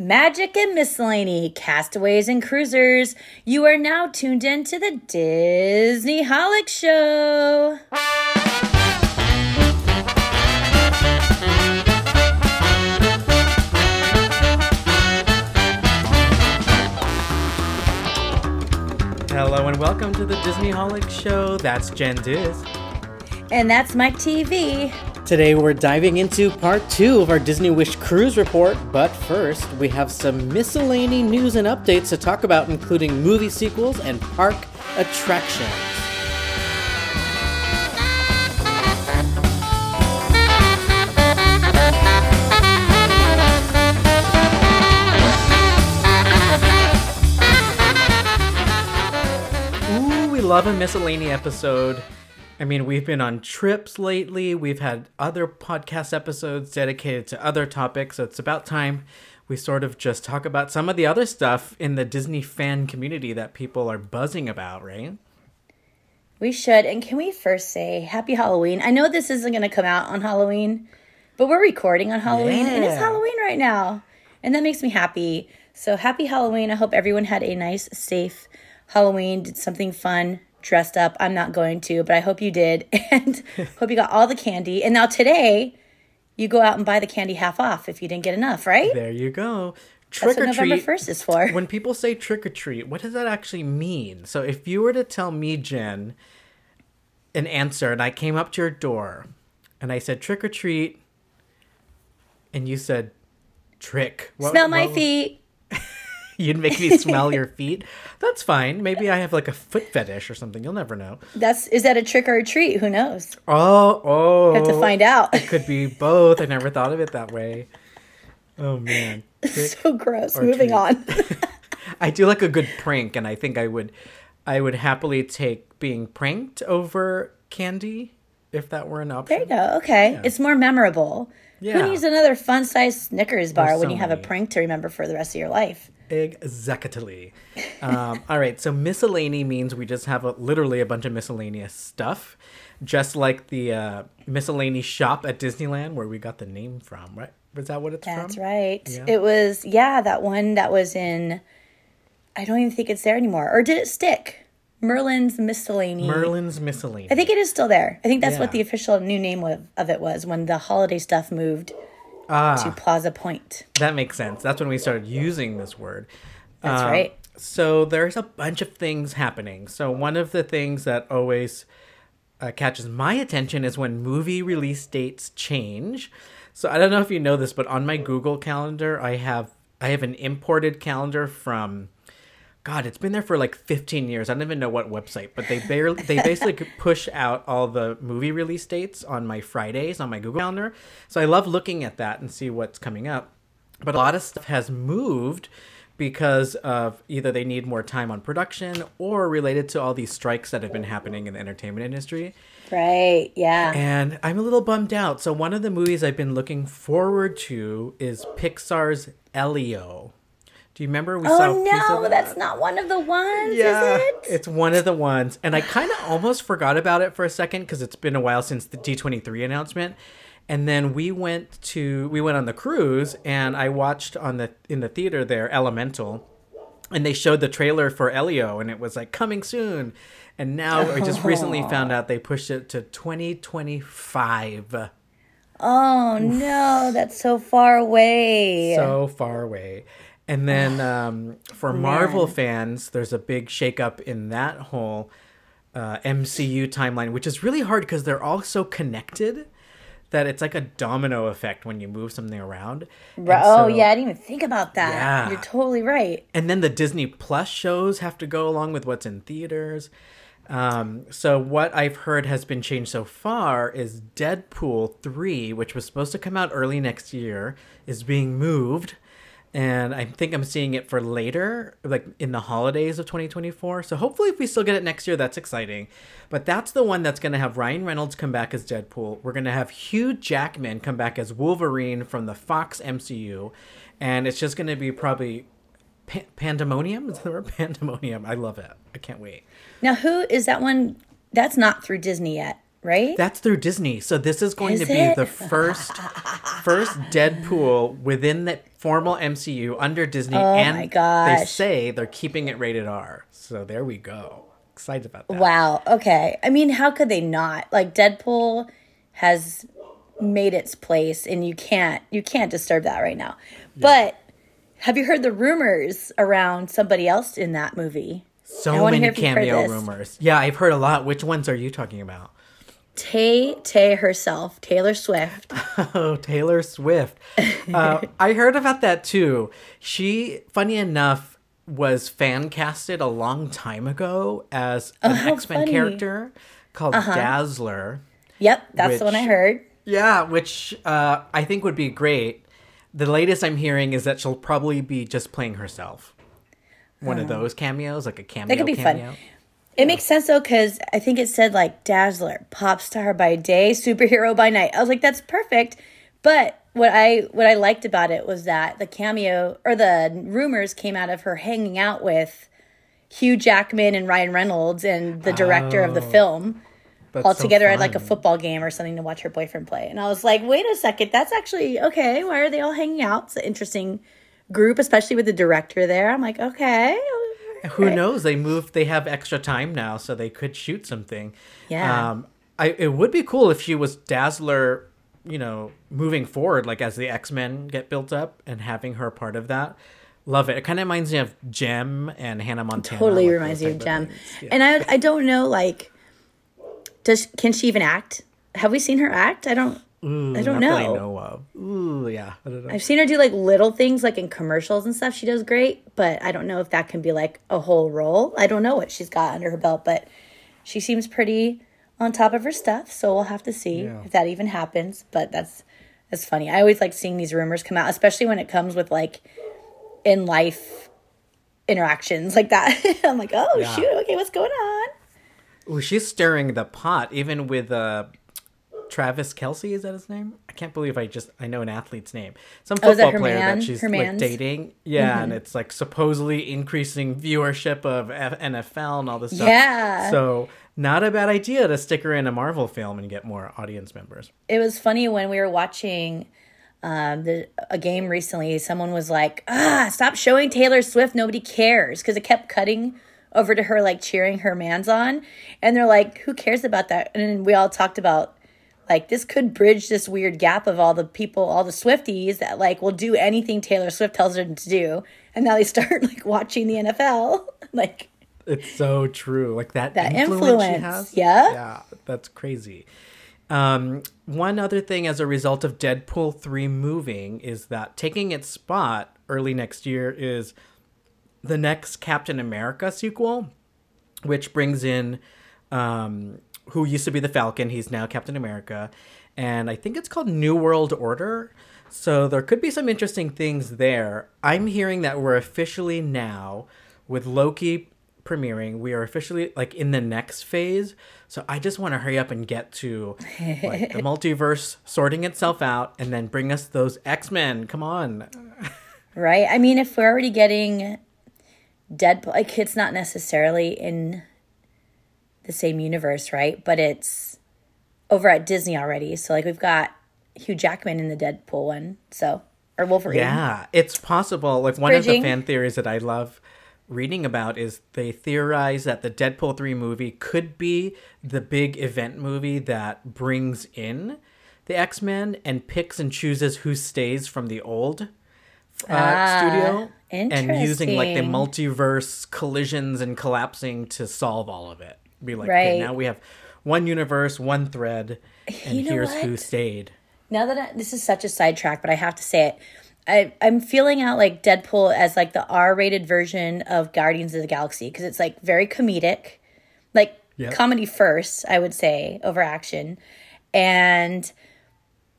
Magic and miscellany, castaways and cruisers. You are now tuned in to the Disneyholic Show. Hello and welcome to the Disneyholic Show. That's Jenn Diz. And that's Myke TV. Today we're diving into part two of our Disney Wish Cruise Report, but first we have some miscellany news and updates to talk about, including movie sequels and park attractions. Ooh, we love a miscellany episode. I mean, we've been on trips lately. We've had other podcast episodes dedicated to other topics. So it's about time we sort of just talk about some of the other stuff in the Disney fan community that people are buzzing about, right? We should. And can we first say happy Halloween? I know this isn't going to come out on Halloween, but we're recording on Halloween and it's Halloween right now. And that makes me happy. So happy Halloween. I hope everyone had a nice, safe Halloween, did something fun, dressed up. I'm not going to, but I hope you did. And hope you got all the candy. And now today, you go out and buy the candy half off if you didn't get enough, right? There you go. That's Trick what or November treat. 1st is for. when people say trick or treat, what does that actually mean? So if you were to tell me, Jenn, an answer, and I came up to your door and I said trick or treat, and you said trick, what- Smell my what- feet. You'd make me smell your feet. That's fine. Maybe I have like a foot fetish or something. You'll never know. That's is that a trick or a treat? Who knows? Oh, oh. Have to find out. It could be both. I never thought of it that way. Oh man. Trick so gross. Moving treat. on. I do like a good prank, and I think I would, I would happily take being pranked over candy if that were an option. There you go. Okay. It's more memorable. Yeah. Who needs another fun sized Snickers bar There's when so you have a prank to remember for the rest of your life? Exactly. Um, all right, so miscellany means we just have a, literally a bunch of miscellaneous stuff, just like the uh, miscellany shop at Disneyland where we got the name from, right? Was that what it's That's from? right. Yeah. It was, yeah, that one that was in, I don't even think it's there anymore. Or did it stick? Merlin's Miscellany. Merlin's miscellany. I think it is still there. I think that's what the official new name of, of it was when the holiday stuff moved to ah, Plaza Point. that makes sense. That's when we started using this word. That's Um, right. So there's a bunch of things happening. So one of the things that always uh, catches my attention is when movie release dates change. So I don't know if you know this, but on my Google calendar, I have I have an imported calendar from. God, it's been there for like 15 years. I don't even know what website, but they barely they basically push out all the movie release dates on my Fridays on my Google calendar. So I love looking at that and see what's coming up. But a lot of stuff has moved because of either they need more time on production or related to all these strikes that have been happening in the entertainment industry. Right. Yeah. And I'm a little bummed out. So one of the movies I've been looking forward to is Pixar's Elio. Do you remember we oh, saw oh piece of no, that? that's not one of the ones, Yeah, is it? it's one of the ones, and I kind of almost forgot about it for a second because it's been a while since the D23 announcement. And then we went to we went on the cruise, and I watched on the in the theater there Elemental, and they showed the trailer for Elio, and it was like coming soon. And now I just recently oh. found out they pushed it to 2025. Oh no, that's so far away. so far away. And then um, for Marvel fans, there's a big shakeup in that whole uh, MCU timeline, which is really hard because they're all so connected that it's like a domino effect when you move something around. And Ri- oh yeah, I didn't even think about that. Yeah. You're totally right. And then the Disney Plus shows have to go along with what's in theaters. Um, so what I've heard has been changed so far is Deadpool 3, which was supposed to come out early next year, is being moved. And I think I'm seeing it for later, like in the holidays of 2024. So hopefully, if we still get it next year, that's exciting. But that's the one that's going to have Ryan Reynolds come back as Deadpool. We're going to have Hugh Jackman come back as Wolverine from the Fox MCU. And it's just going to be probably pa- pandemonium. Is the word pandemonium? I love it. I can't wait. Now, who is that one? That's not through Disney yet, right? That's through Disney. So this is going Is to be it? the first first Deadpool within the formal MCU under Disney, Oh and they say they're keeping it rated R. So there we go. Excited about that. Wow. Okay. I mean, how could they not? Like Deadpool has made its place and you can't you can't disturb that right now. But have you heard the rumors around somebody else in that movie? So many hear if you've heard cameo rumors. Yeah, I've heard a lot. Which ones are you talking about? Tay Tay herself, Taylor Swift. Oh, Taylor Swift. Uh, I heard about that too. She, funny enough, was fan casted a long time ago as an how X Men character called Dazzler. Yep, that's the one I heard. Yeah, which uh, I think would be great. The latest I'm hearing is that she'll probably be just playing herself. One of those cameos, like a cameo. could be fun. It makes sense though, because I think it said like Dazzler, pop star by day, superhero by night. I was like, that's perfect. But what I what I liked about it was that the cameo or the rumors came out of her hanging out with Hugh Jackman and Ryan Reynolds and the director of the oh. film That's all so together at like a football game or something to watch her boyfriend play. And I was like, wait a second, that's actually okay. Why are they all hanging out? It's an interesting group, especially with the director there. I'm like, okay. Who knows? They moved. They have extra time now, so they could shoot something. Yeah. Um, I it would be cool if she was Dazzler. You know, moving forward, like as the X Men get built up, and having her part of that. Love it. It kind of reminds me of Jem and Hannah Montana. totally like reminds you of Jem. Yeah. And I I don't know like does can she even act? Have we seen her act? I don't Ooh, I don't that I know. know of. Ooh, yeah. I don't know. I've seen her do like little things like in commercials and stuff. She does great, but I don't know if that can be like a whole role. I don't know what she's got under her belt, but she seems pretty on top of her stuff, so we'll have to see Yeah. if that even happens, but that's that's funny. I always like seeing these rumors come out, especially when it comes with like in life interactions like that. I'm like, "Oh, Yeah. shoot. Okay, what's going on?" Ooh, she's stirring the pot, even with uh, Travis Kelce. Is that his name? I can't believe I just I know an athlete's name. Some Oh, that football player man? that she's Her like man's? Mm-hmm. dating. Yeah, and it's like supposedly increasing viewership of F- NFL and all this stuff. Yeah. So not a bad idea to stick her in a Marvel film and get more audience members. it was funny when we were watching um, the, a game recently. Someone was like, "Ah, stop showing Taylor Swift. Nobody cares," because it kept cutting over to her like cheering her man's on, and they're like, "Who cares about that?" And we all talked about like this could bridge this weird gap of all the people, all the Swifties that like will do anything Taylor Swift tells them to do, and now they start like watching the NFL, like. It's so true. Like that, That influence, she influence, has. yeah. Yeah, that's crazy. Um, one other thing as a result of Deadpool 3 moving is that taking its spot early next year is the next Captain America sequel, which brings in um, who used to be the Falcon. He's now Captain America. And I think it's called New World Order. So there could be some interesting things there. I'm hearing that we're officially now, with Loki premiering, we are officially like in the next phase. So I just want to hurry up and get to like the multiverse sorting itself out and then bring us those X-Men. Come on. Right? I mean, if we're already getting Deadpool, like it's not necessarily in the same universe, right? But it's over at Disney already. So like we've got Hugh Jackman in the Deadpool one, so or Wolverine. Yeah, it's possible. Like one of the fan theories that I love reading about is they theorize that the Deadpool 3 movie could be the big event movie that brings in the X-Men and picks and chooses who stays from the old uh, Ah, studio and using like the multiverse collisions and collapsing to solve all of it. Be like, Right. okay, now we have one universe, one thread, and You know here's who stayed. Now that I, this is such a sidetrack, but I have to say it. I, I'm feeling out like Deadpool as like the R-rated version of Guardians of the Galaxy because it's like very comedic, like Yep. comedy first, I would say, over action, and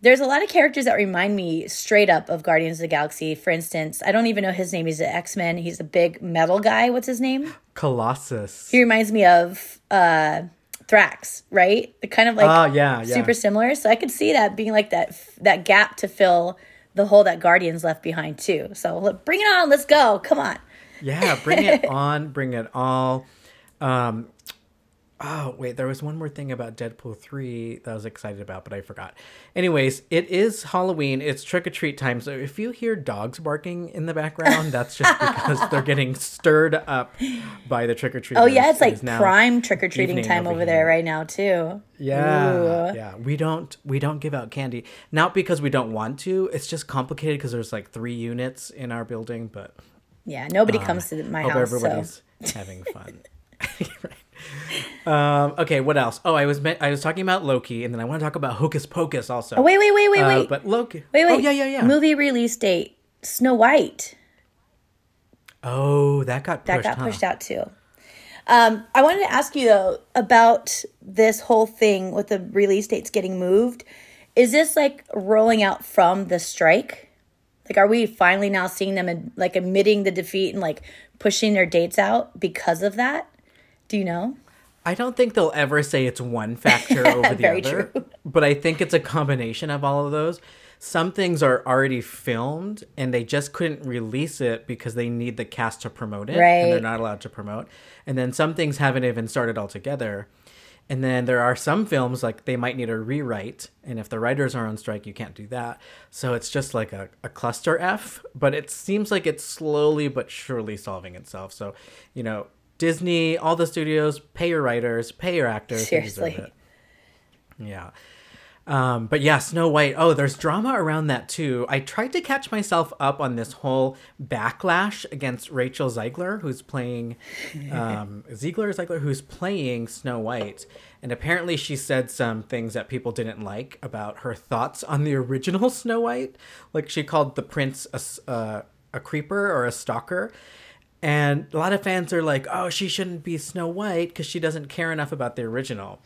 there's a lot of characters that remind me straight up of Guardians of the Galaxy. For instance, I don't even know his name. He's an X Men. He's a big metal guy. What's his name? Colossus. He reminds me of uh, Drax, right? The kind of like Ah, yeah, yeah. super similar. So I could see that being like that that gap to fill the hole that Guardians left behind too. So look, bring it on, let's go. Come on. Yeah, bring it on, bring it all. Um, Oh wait, there was one more thing about Deadpool three that I was excited about, but I forgot. Anyways, it is Halloween. It's trick or treat time. So if you hear dogs barking in the background, that's just because they're getting stirred up by the trick or treat. Oh yeah, it's like prime trick or treating time over, over there right now too. Yeah, Ooh. yeah. We don't we don't give out candy not because we don't want to. It's just complicated because there's like three units in our building, but yeah, nobody um, comes to my house. Hope everybody's so. having fun. right. Um, okay, what else? Oh, I was I was talking about Loki, and then I want to talk about Hocus Pocus also. Oh, wait, wait, wait, wait, uh, wait. But Loki. Wait, wait. Oh, yeah, yeah, yeah. Movie release date: Snow White. Oh, that got pushed, that got huh? pushed out too. Um, I wanted to ask you though about this whole thing with the release dates getting moved. Is this like rolling out from the strike? Like, are we finally now seeing them like admitting the defeat and like pushing their dates out because of that? Do you know? I don't think they'll ever say it's one factor over the other, true. but I think it's a combination of all of those. Some things are already filmed and they just couldn't release it because they need the cast to promote it right. and they're not allowed to promote. And then some things haven't even started altogether. And then there are some films like they might need a rewrite, and if the writers are on strike, you can't do that. So it's just like a, a cluster F, but it seems like it's slowly but surely solving itself. So, you know, Disney, all the studios, pay your writers, pay your actors. Seriously. Yeah. Um, but yeah, Snow White. Oh, there's drama around that too. I tried to catch myself up on this whole backlash against Rachel Ziegler, who's playing um, Ziegler Zegler, who's playing Snow White, and apparently she said some things that people didn't like about her thoughts on the original Snow White. Like she called the prince a, uh, a creeper or a stalker, and a lot of fans are like, oh, she shouldn't be Snow White because she doesn't care enough about the original.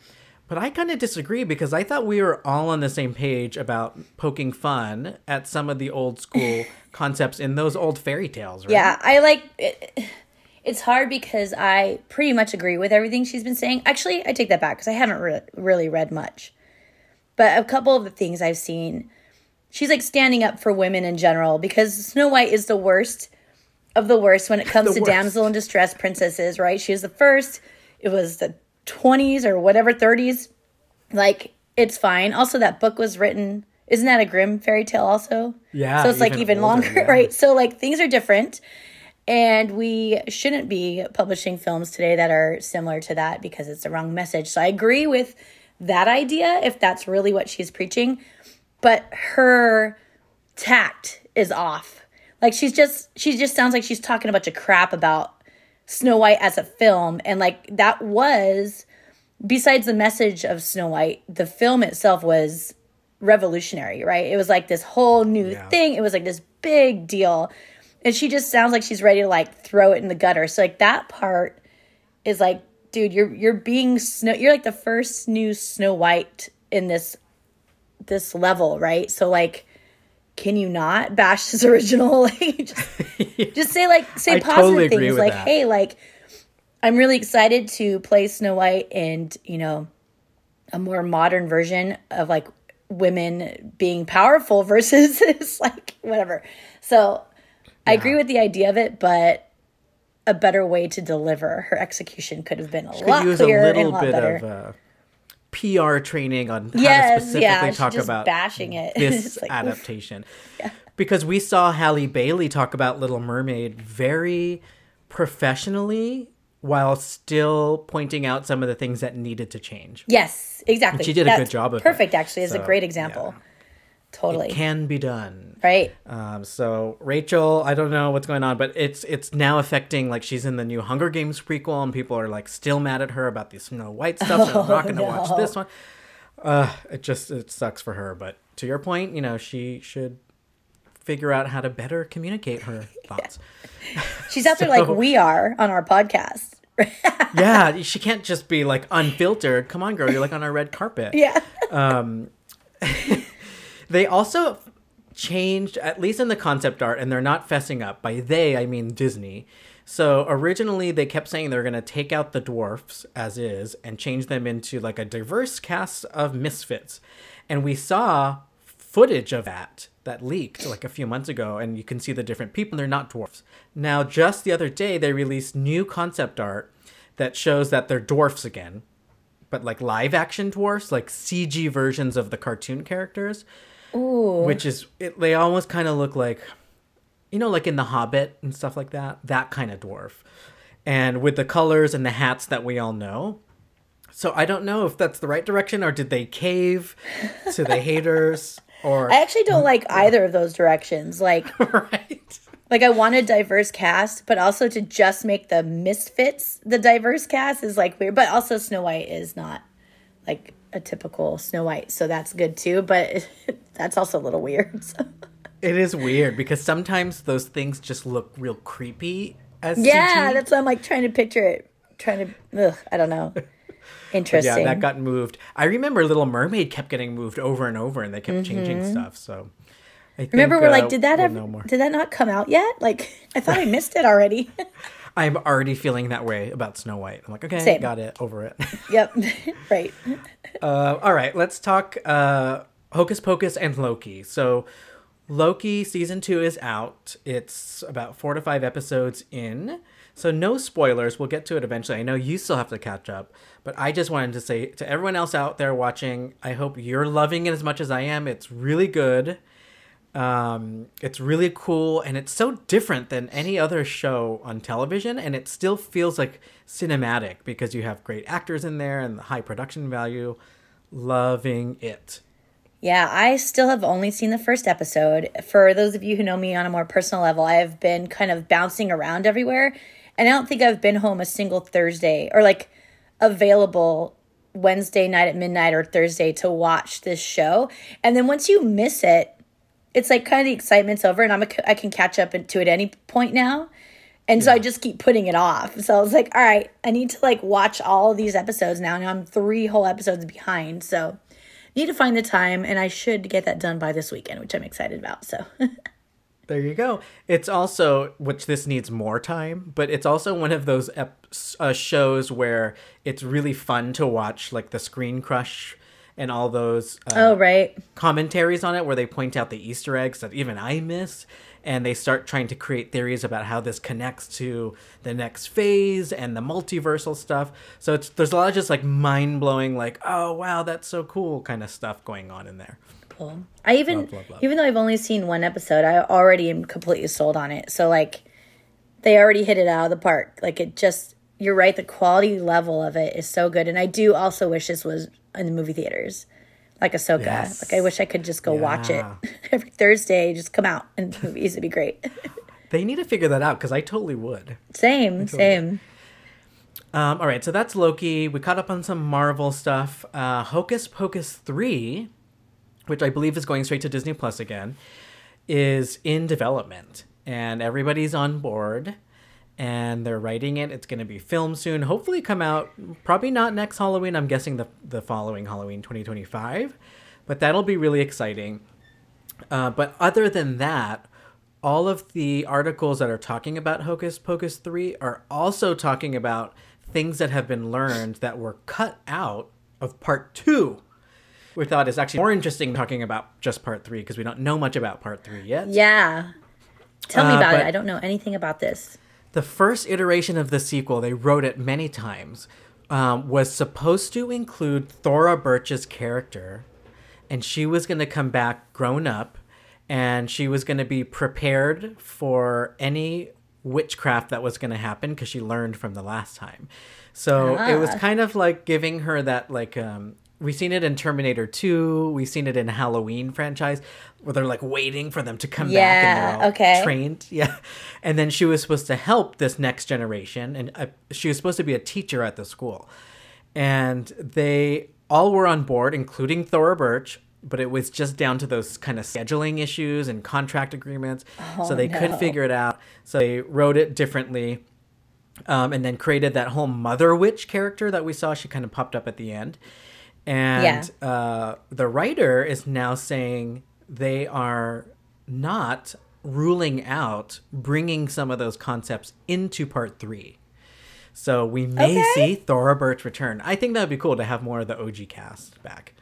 But I kind of disagree because I thought we were all on the same page about poking fun at some of the old school concepts in those old fairy tales, right? Yeah, I like it. It's hard because I pretty much agree with everything she's been saying. Actually, I take that back because I haven't re- really read much. But a couple of the things I've seen, she's like standing up for women in general because Snow White is the worst of the worst when it comes to worst. damsel in distress princesses, right? She was the first. It was the 20s or whatever 30s. Like it's fine. Also that book was written isn't that a Grimm fairy tale also? Yeah. So it's like even older, longer, yeah. right? So like things are different. And we shouldn't be publishing films today that are similar to that because it's the wrong message. So I agree with that idea if that's really what she's preaching. But her tact is off like she's just she just sounds like she's talking a bunch of crap about Snow White as a film and like that was besides the message of Snow White, the film itself was revolutionary, right? It was like this whole new yeah. thing. It was like this big deal. And she just sounds like she's ready to like throw it in the gutter. So like that part is like, dude, you're you're being snow you're like the first new Snow White in this this level, right? So like can you not bash his original? like, just, yeah. just say like say I positive totally things like, that. hey, like I'm really excited to play Snow White and you know a more modern version of like women being powerful versus it's like whatever. So yeah. I agree with the idea of it, but a better way to deliver her execution could have been a she lot clearer a and a lot better. Of, uh, PR training on how yes, to specifically yeah, talk about bashing it. this like, adaptation. Yeah. Because we saw Halle Bailey talk about Little Mermaid very professionally while still pointing out some of the things that needed to change. Yes, exactly. And she did That's a good job of it. perfect, it. actually, is so, a great example. Yeah. Totally. It can be done. Right. Um, so Rachel, I don't know what's going on, but it's it's now affecting like she's in the new Hunger Games prequel and people are like still mad at her about the Snow White stuff. Oh, so I'm not gonna no. watch this one. Uh, it just it sucks for her. But to your point, you know, she should figure out how to better communicate her thoughts. She's out there so, like we are on our podcast. yeah, she can't just be like unfiltered. Come on, girl, you're like on our red carpet. Yeah. Um they also changed, at least in the concept art, and they're not fessing up. By they, I mean Disney. So originally they kept saying they're going to take out the dwarfs as is and change them into like a diverse cast of misfits. And we saw footage of that that leaked like a few months ago and you can see the different people they're not dwarfs. Now just the other day they released new concept art that shows that they're dwarfs again but like live action dwarfs, like CG versions of the cartoon characters. Ooh. Which is it, they almost kind of look like you know like in the Hobbit and stuff like that, that kind of dwarf. And with the colors and the hats that we all know. So I don't know if that's the right direction or did they cave to the haters or I actually don't like either of those directions. Like right. like I want a diverse cast, but also to just make the misfits the diverse cast is like weird. But also Snow White is not like a typical Snow White, so that's good too. But that's also a little weird. So. It is weird because sometimes those things just look real creepy as Yeah, CG. that's why I'm like trying to picture it. Trying to, ugh, I don't know. Interesting. Yeah, that got moved. I remember Little Mermaid kept getting moved over and over, and they kept changing stuff. So, I think, Mm-hmm. Remember, we're uh, like, did that we'll ever, did that not come out yet? Like, I thought I missed it already. I'm already feeling that way about Snow White. I'm like, okay, Same. got it, over it. yep, right. uh, all right, let's talk uh, Hocus Pocus and Loki. So, Loki season two is out. It's about four to five episodes in. So, no spoilers. We'll get to it eventually. I know you still have to catch up, but I just wanted to say to everyone else out there watching, I hope you're loving it as much as I am. It's really good. Um, it's really cool and it's so different than any other show on television, and it still feels like cinematic because you have great actors in there and the high production value. Loving it. Yeah, I still have only seen the first episode. For those of you who know me on a more personal level, I have been kind of bouncing around everywhere. And I don't think I've been home a single Thursday or like available Wednesday night at midnight or Thursday to watch this show. And then once you miss it, it's like kind of the excitement's over and I'm a, I can catch up to it any point now. And so I just keep putting it off. So I was like, all right, I need to like watch all of these episodes now. Now I'm three whole episodes behind. So need to find the time and I should get that done by this weekend, which I'm excited about. So There you go. It's also, which this needs more time, but it's also one of those ep- uh, shows where it's really fun to watch, like the ScreenCrush and all those uh, Oh right. commentaries on it where they point out the Easter eggs that even I miss. And they start trying to create theories about how this connects to the next phase and the multiversal stuff. So it's there's a lot of just like mind blowing, like oh wow that's so cool kind of stuff going on in there. Cool. I even Love, love, love. even though I've only seen one episode, I already am completely sold on it. So like they already hit it out of the park. Like it just you're right, the quality level of it is so good. And I do also wish this was in the movie theaters. Like Ahsoka. Yes. Like I wish I could just go watch it every Thursday, just come out in the movies. It'd be great. They need to figure that out because I totally would. same, same. Um, all right, so that's Loki. We caught up on some Marvel stuff. Uh, Hocus Pocus 3, which I believe is going straight to Disney Plus again, is in development. And everybody's on board. And they're writing it. It's going to be filmed soon. Hopefully, come out probably not next Halloween. I'm guessing the, the following Halloween, 2025. But that'll be really exciting. Uh, but other than that, all of the articles that are talking about Hocus Pocus 3 are also talking about things that have been learned that were cut out of part 2. We thought is actually more interesting talking about just part 3 because we don't know much about part 3 yet. Yeah. Tell me Uh, about but- it. I don't know anything about this. The first iteration of the sequel, they wrote it many times, um, was supposed to include Thora Birch's character, and she was going to come back grown up, and she was going to be prepared for any witchcraft that was going to happen because she learned from the last time. So it was Ah. kind of like giving her that like um, we've seen it in Terminator 2, we've seen it in Halloween franchise where they're like waiting for them to come back and they're all okay. trained. Yeah. And then she was supposed to help this next generation and uh, she was supposed to be a teacher at the school. And they all were on board including Thora Birch, but it was just down to those kind of scheduling issues and contract agreements. so they couldn't figure it out. So they wrote it differently um, and then created that whole mother witch character that we saw. She kind of popped up at the end, and uh, the writer is now saying they are not ruling out bringing some of those concepts into part three. So we may Okay. see Thora Birch return. I think that would be cool to have more of the OG cast back.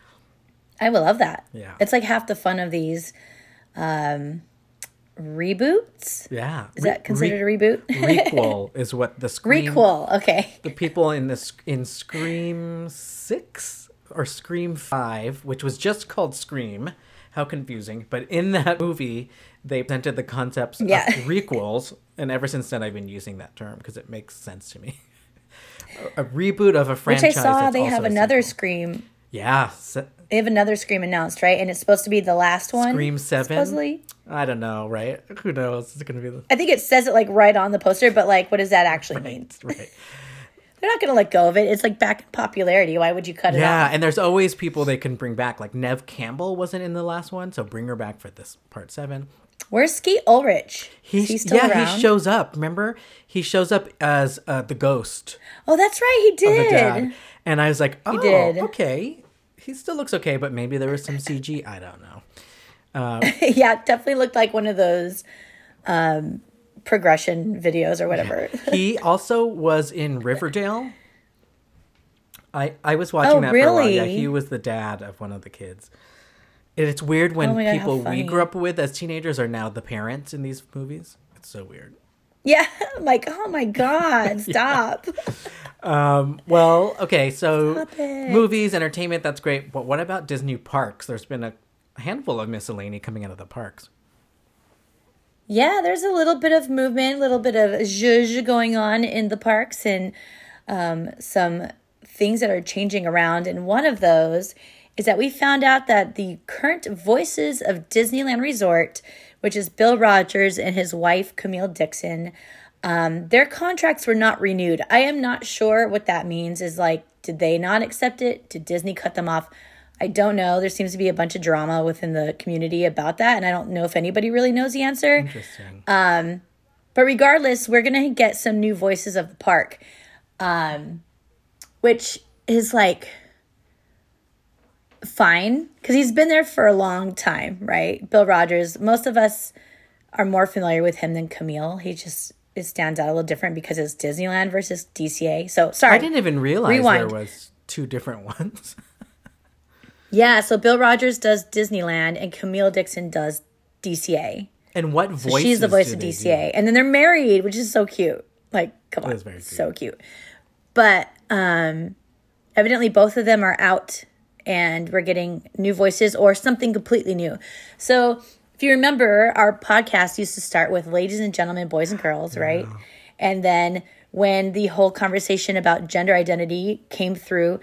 I would love that. Yeah. It's like half the fun of these um, reboots. Yeah. Is that considered a reboot? Requel is what the Scream Requel. Okay. the people in this in Scream six or Scream five, which was just called Scream. How confusing! But in that movie, they presented the concepts Yeah. of requels, and ever since then, I've been using that term because it makes sense to me. a, a reboot of a franchise. Which. I saw they have another. Scream. Yeah, se- They have another Scream announced, right? And it's supposed to be the last one. Scream seven. Supposedly. I don't know, right? Who knows? It's gonna be the I think it says it like right on the poster, but like, what does that actually mean? right. They're not going to let go of it. It's like back in popularity. Why would you cut it out? Yeah, off? and there's always people they can bring back. Like Neve Campbell wasn't in the last one, so bring her back for this part seven. Where's Skeet Ulrich? He, Is he still yeah, around? he shows up. Remember, he shows up as uh, the ghost oh, that's right. He did. and I was like, oh, did. okay. He still looks okay, but maybe there was some CG. I don't know. yeah, it definitely looked like one of those um, progression videos or whatever. He also was in Riverdale. I I was watching Oh, that for a while. Yeah, he was the dad of one of the kids. And it's weird when Oh God, people we grew up with as teenagers are now the parents in these movies. It's so weird. yeah, I'm like, oh my God, stop. Um. Well, okay, so movies, entertainment, that's great. But what about Disney parks? There's been a handful of miscellany coming out of the parks. Yeah, there's a little bit of movement, a little bit of zhuzh going on in the parks, and um, some things that are changing around. And one of those is that we found out that the current voices of Disneyland Resort, which is Bill Rogers and his wife Camille Dixon, um, their contracts were not renewed. I am not sure what that means. Is like, did they not accept it? Did Disney cut them off? I don't know. There seems to be a bunch of drama within the community about that, and I don't know if anybody really knows the answer. Interesting. But regardless, we're gonna get some new voices of the park, um, which is like fine because he's been there for a long time, right? Bill Rogers. Most of us are more familiar with him than Camille. He just it stands out a little different because it's Disneyland versus DCA. So sorry, I didn't even realize Rewind. there was two different ones. Yeah, so Bill Rogers does Disneyland and Camille Dixon does DCA. and what So voice? she's the voice of DCA. And then they're married, which is so cute. Like, come on. very cute. So cute. But um evidently both of them are out and we're getting new voices or something completely new. So if you remember, our podcast used to start with ladies and gentlemen, boys and girls, right? And then when the whole conversation about gender identity came through,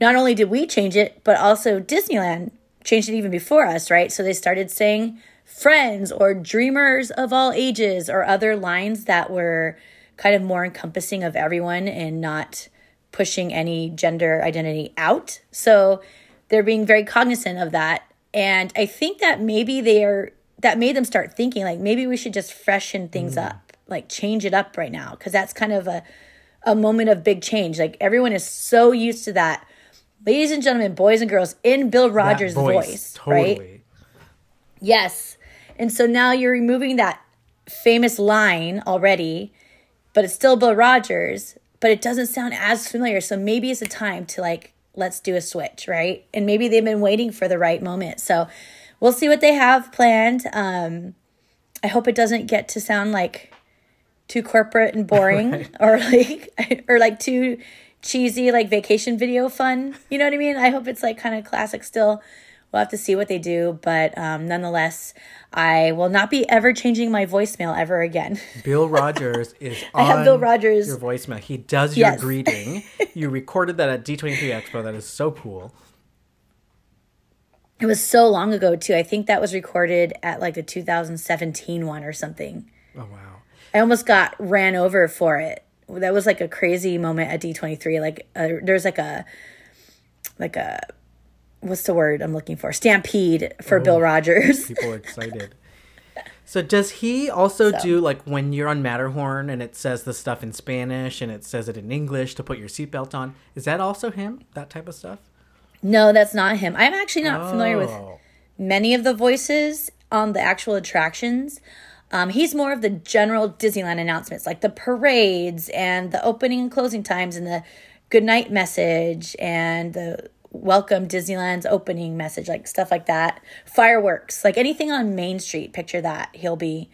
not only did we change it, but also Disneyland changed it even before us, right? So they started saying friends or dreamers of all ages or other lines that were kind of more encompassing of everyone and not pushing any gender identity out. So they're being very cognizant of that. And I think that maybe they are that made them start thinking like maybe we should just freshen things mm. up, like change it up right now because that's kind of a a moment of big change. Like everyone is so used to that. Ladies and gentlemen, boys and girls, in Bill That Rogers' voice, right? Yes. And so now you're removing that famous line already, but it's still Bill Rogers, but it doesn't sound as familiar. So maybe it's a time to like, let's do a switch, right? And maybe they've been waiting for the right moment. So we'll see what they have planned. Um, I hope it doesn't get to sound like too corporate and boring or like or like too cheesy like vacation video fun you know what i mean i hope it's like kind of classic still we'll have to see what they do but um, nonetheless i will not be ever changing my voicemail ever again Bill Rogers is on I have Bill Rogers- your voicemail. He does your Yes. greeting. you recorded that at D23 Expo. That is so cool. it was so long ago too i think that was recorded at like the 2017 one or something Oh wow. I almost got ran over for it. That was like a crazy moment at D23. Like uh, there's like a like a what's the word I'm looking for? Stampede for Bill Rogers. People are excited. So does he also do like when you're on Matterhorn and it says the stuff in Spanish and it says it in English to put your seatbelt on? Is that also him? That type of stuff? no, that's not him. I'm actually not familiar with Oh. many of the voices on the actual attractions. Um, he's more of the general Disneyland announcements, like the parades and the opening and closing times and the goodnight message and the welcome Disneyland's opening message, like stuff like that. Fireworks, like anything on Main Street, picture that. He'll be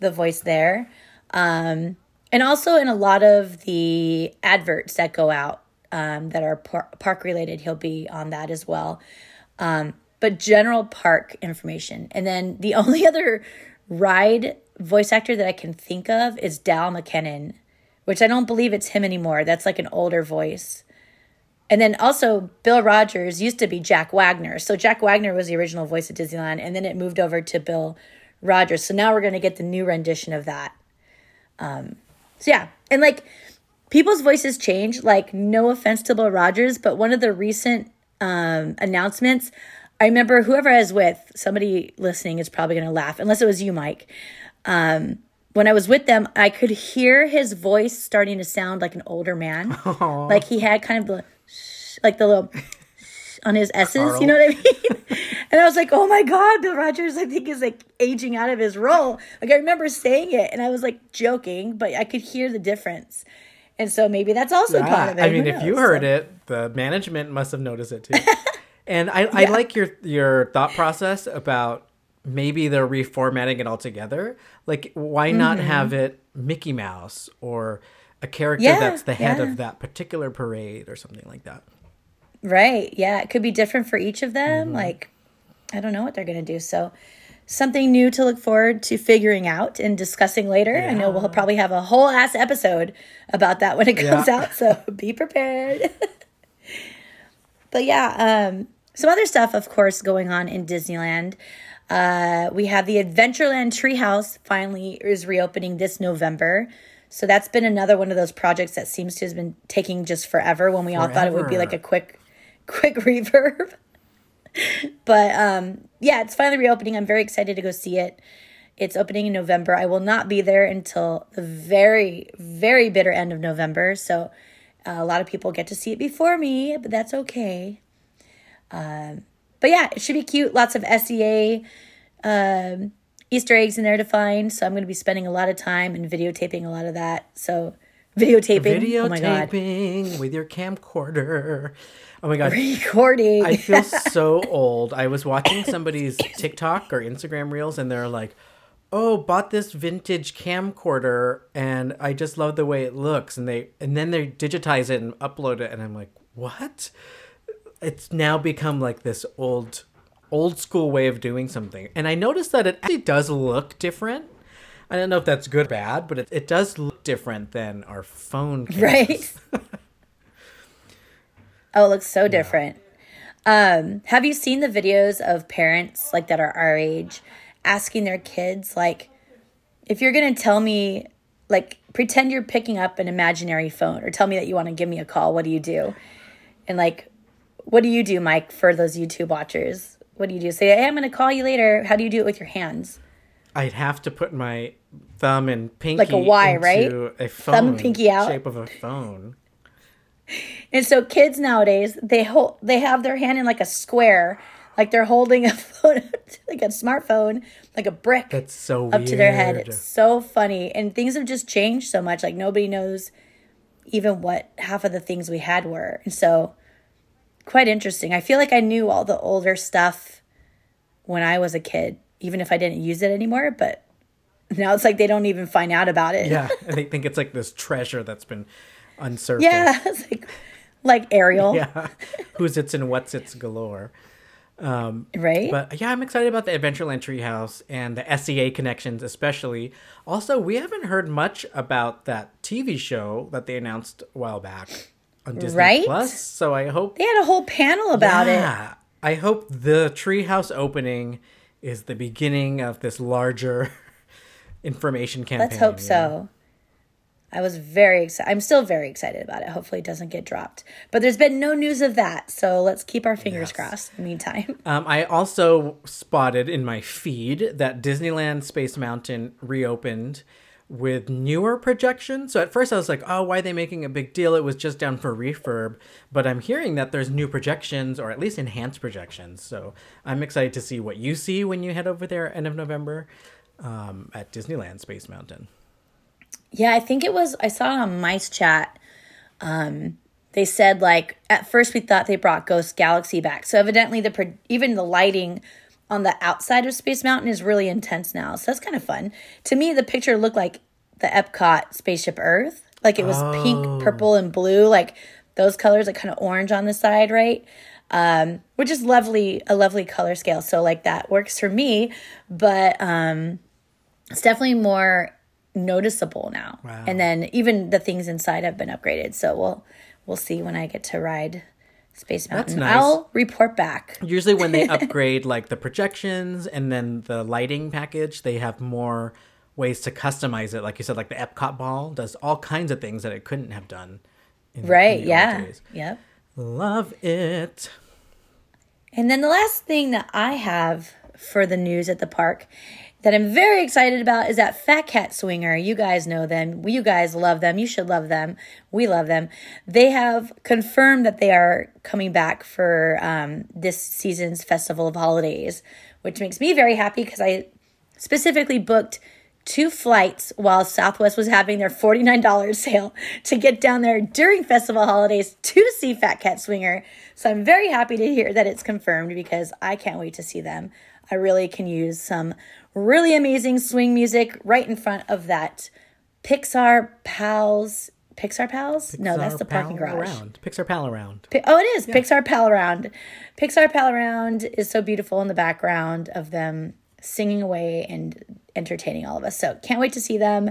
the voice there. Um, and also in a lot of the adverts that go out um, that are par- park related, he'll be on that as well. Um, but general park information. And then the only other ride voice actor that I can think of is Dal McKennon, which I don't believe it's him anymore. That's like an older voice. And then also Bill Rogers used to be Jack Wagner. So Jack Wagner was the original voice of Disneyland, and then it moved over to Bill Rogers. So now we're gonna get the new rendition of that. Um, so yeah, and like people's voices change. Like no offense to Bill Rogers, but one of the recent um, announcements, I remember whoever I was with, somebody listening is probably gonna laugh, unless it was you, Myke. Um, when I was with them, I could hear his voice starting to sound like an older man. Aww. Like he had kind of the like the little on his S's, you know what I mean? and I was like, oh my God, Bill Rogers, I think is like aging out of his role. Like I remember saying it and I was like joking, but I could hear the difference. And so maybe that's also Yeah, part of it. I mean, Who if you heard So- it, the management must have noticed it too. and I, I like your your thought process about maybe they're reformatting it altogether. Like, why not have it Mickey Mouse or a character Mm-hmm. Yeah, that's the head yeah. of that particular parade or something like that? Right. Yeah. It could be different for each of them. Mm-hmm. Like, I don't know what they're going to do. So, something new to look forward to figuring out and discussing later. I know we'll probably have a whole ass episode about that when it comes Yeah. out. So, be prepared. but yeah, um, some other stuff, of course, going on in Disneyland. Uh, we have the Adventureland Treehouse finally is reopening this November. So that's been another one of those projects that seems to have been taking just forever when we all thought it would be like a quick quick reverb. but um yeah, it's finally reopening. I'm very excited to go see it. It's opening in November. I will not be there until the very very bitter end of November. So uh, a lot of people get to see it before me, but that's okay. Um but yeah, it should be cute. Lots of SEA um, Easter eggs in there to find. So I'm going to be spending a lot of time and videotaping a lot of that. So videotaping. Oh my god. Videotaping with your camcorder. Oh my god. Recording. I feel so old. I was watching somebody's TikTok or Instagram reels and they're like, "Oh, bought this vintage camcorder and I just love the way it looks." And they and then they digitize it and upload it and I'm like, "What?" It's now become like this old old school way of doing something. And I noticed that it actually does look different. I don't know if that's good or bad, but it, it does look different than our phone cameras. right. oh, it looks so different. Um, have you seen the videos of parents like that are our age asking their kids like if you're going to tell me like pretend you're picking up an imaginary phone or tell me that you want to give me a call, what do you do? And like what do you do, Myke, for those YouTube watchers? What do you do? Say, "Hey, I'm going to call you later." How do you do it with your hands? I'd have to put my thumb and pinky Like a Y, right? into A phone Thumb pinky out. shape of a phone. And so kids nowadays, they hold they have their hand in like a square, like they're holding a phone like a smartphone, like a brick That's so up to their head. It's so funny. And things have just changed so much. Like nobody knows even what half of the things we had were. And so quite interesting. I feel like I knew all the older stuff when I was a kid, even if I didn't use it anymore, but now it's like they don't even find out about it. Yeah, and they think it's like this treasure that's been unsurfaced. Yeah, it's like like Ariel, yeah. Who's its and what's its galore. Um, right? But yeah, I'm excited about the Adventureland Treehouse and the SEA connections, especially. Also, we haven't heard much about that TV show that they announced a while back on Disney Right? Plus. So I hope they had a whole panel about it. yeah, I hope the treehouse opening is the beginning of this larger information campaign. Let's hope know? so. I was very excited. I'm still very excited about it. Hopefully, it doesn't get dropped. But there's been no news of that, so let's keep our fingers Yes. crossed. In the meantime, Um, I also spotted in my feed that Disneyland Space Mountain reopened with newer projections. So at first I was like, oh, why are they making a big deal? It was just down for refurb. But I'm hearing that there's new projections or at least enhanced projections. So I'm excited to see what you see when you head over there end of November um, at Disneyland Space Mountain. yeah, I think it was. I saw it on MiceChat. Um, they said like at first we thought they brought Ghost Galaxy back. So evidently the pro- even the lighting on the outside of Space Mountain is really intense now. So that's kind of fun. To me, the picture looked like the Epcot spaceship Earth. Like it was Oh. pink, purple, and blue, like those colors, like kind of orange on the side, right? Um, which is lovely, a lovely color scale. So like that works for me, but um, it's definitely more noticeable now. Wow. And then even the things inside have been upgraded. So we'll we'll see when I get to ride Space Mountain. nice. I'll report back. Usually, when they upgrade like the projections and then the lighting package, they have more ways to customize it. Like you said, like the Epcot ball does all kinds of things that it couldn't have done. in Right? in the Yeah. Yep. Love it. And then the last thing that I have for the news at the park that I'm very excited about is that Phat Cat Swinger. You guys know them. You guys love them. You should love them. We love them. They have confirmed that they are coming back for um, this season's Festival of Holidays, which makes me very happy because I specifically booked two flights while Southwest was having their $49 sale to get down there during festival holidays to see Phat Cat Swinger. So I'm very happy to hear that it's confirmed because I can't wait to see them. I really can use some really amazing swing music right in front of that Pixar Pals. Pixar Pals? no, that's the parking garage. Around. Pixar Pal Around. Pi- Oh, it is Pixar Pal Around. Pixar Pal Around is so beautiful in the background of them singing away and entertaining all of us. So can't wait to see them.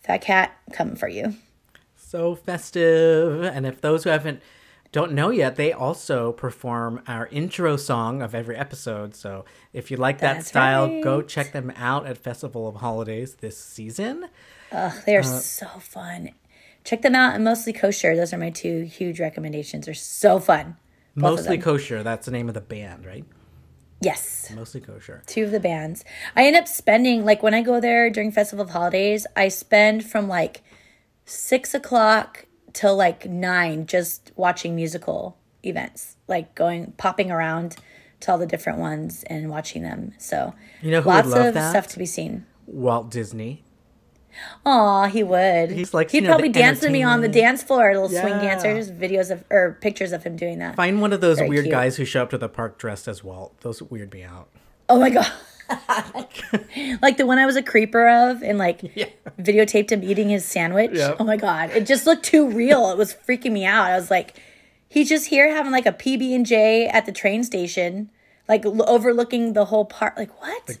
Phat Cat coming for you. So festive. And if those who haven't don't know yet, they also perform our intro song of every episode. So if you like that That's style, go check them out at Festival of Holidays this season. They are uh, so fun. Check them out and mostly kosher. Those are my two huge recommendations. They're so fun. Mostly kosher. That's the name of the band, right? Yes. Mostly kosher. two of the bands. I end up spending like when I go there during Festival of Holidays, I spend from like six o'clock till like nine just watching musical events, like going popping around to all the different ones and watching them. So You know who would lots love of that? stuff to be seen. Walt Disney. Aw, he would. He's like, he'd you know, probably dance with me on the dance floor, little swing Yeah. dancers, videos of or pictures of him doing that. Find one of those Very weird cute. guys who show up to the park dressed as Walt. Those weird me out. Oh my god. like the one I was a creeper of and like Yeah. videotaped him eating his sandwich. Yep. Oh my god. It just looked too real. It was freaking me out. I was like, he's just here having like a PB and J at the train station, like l- overlooking the whole park. Like what? Is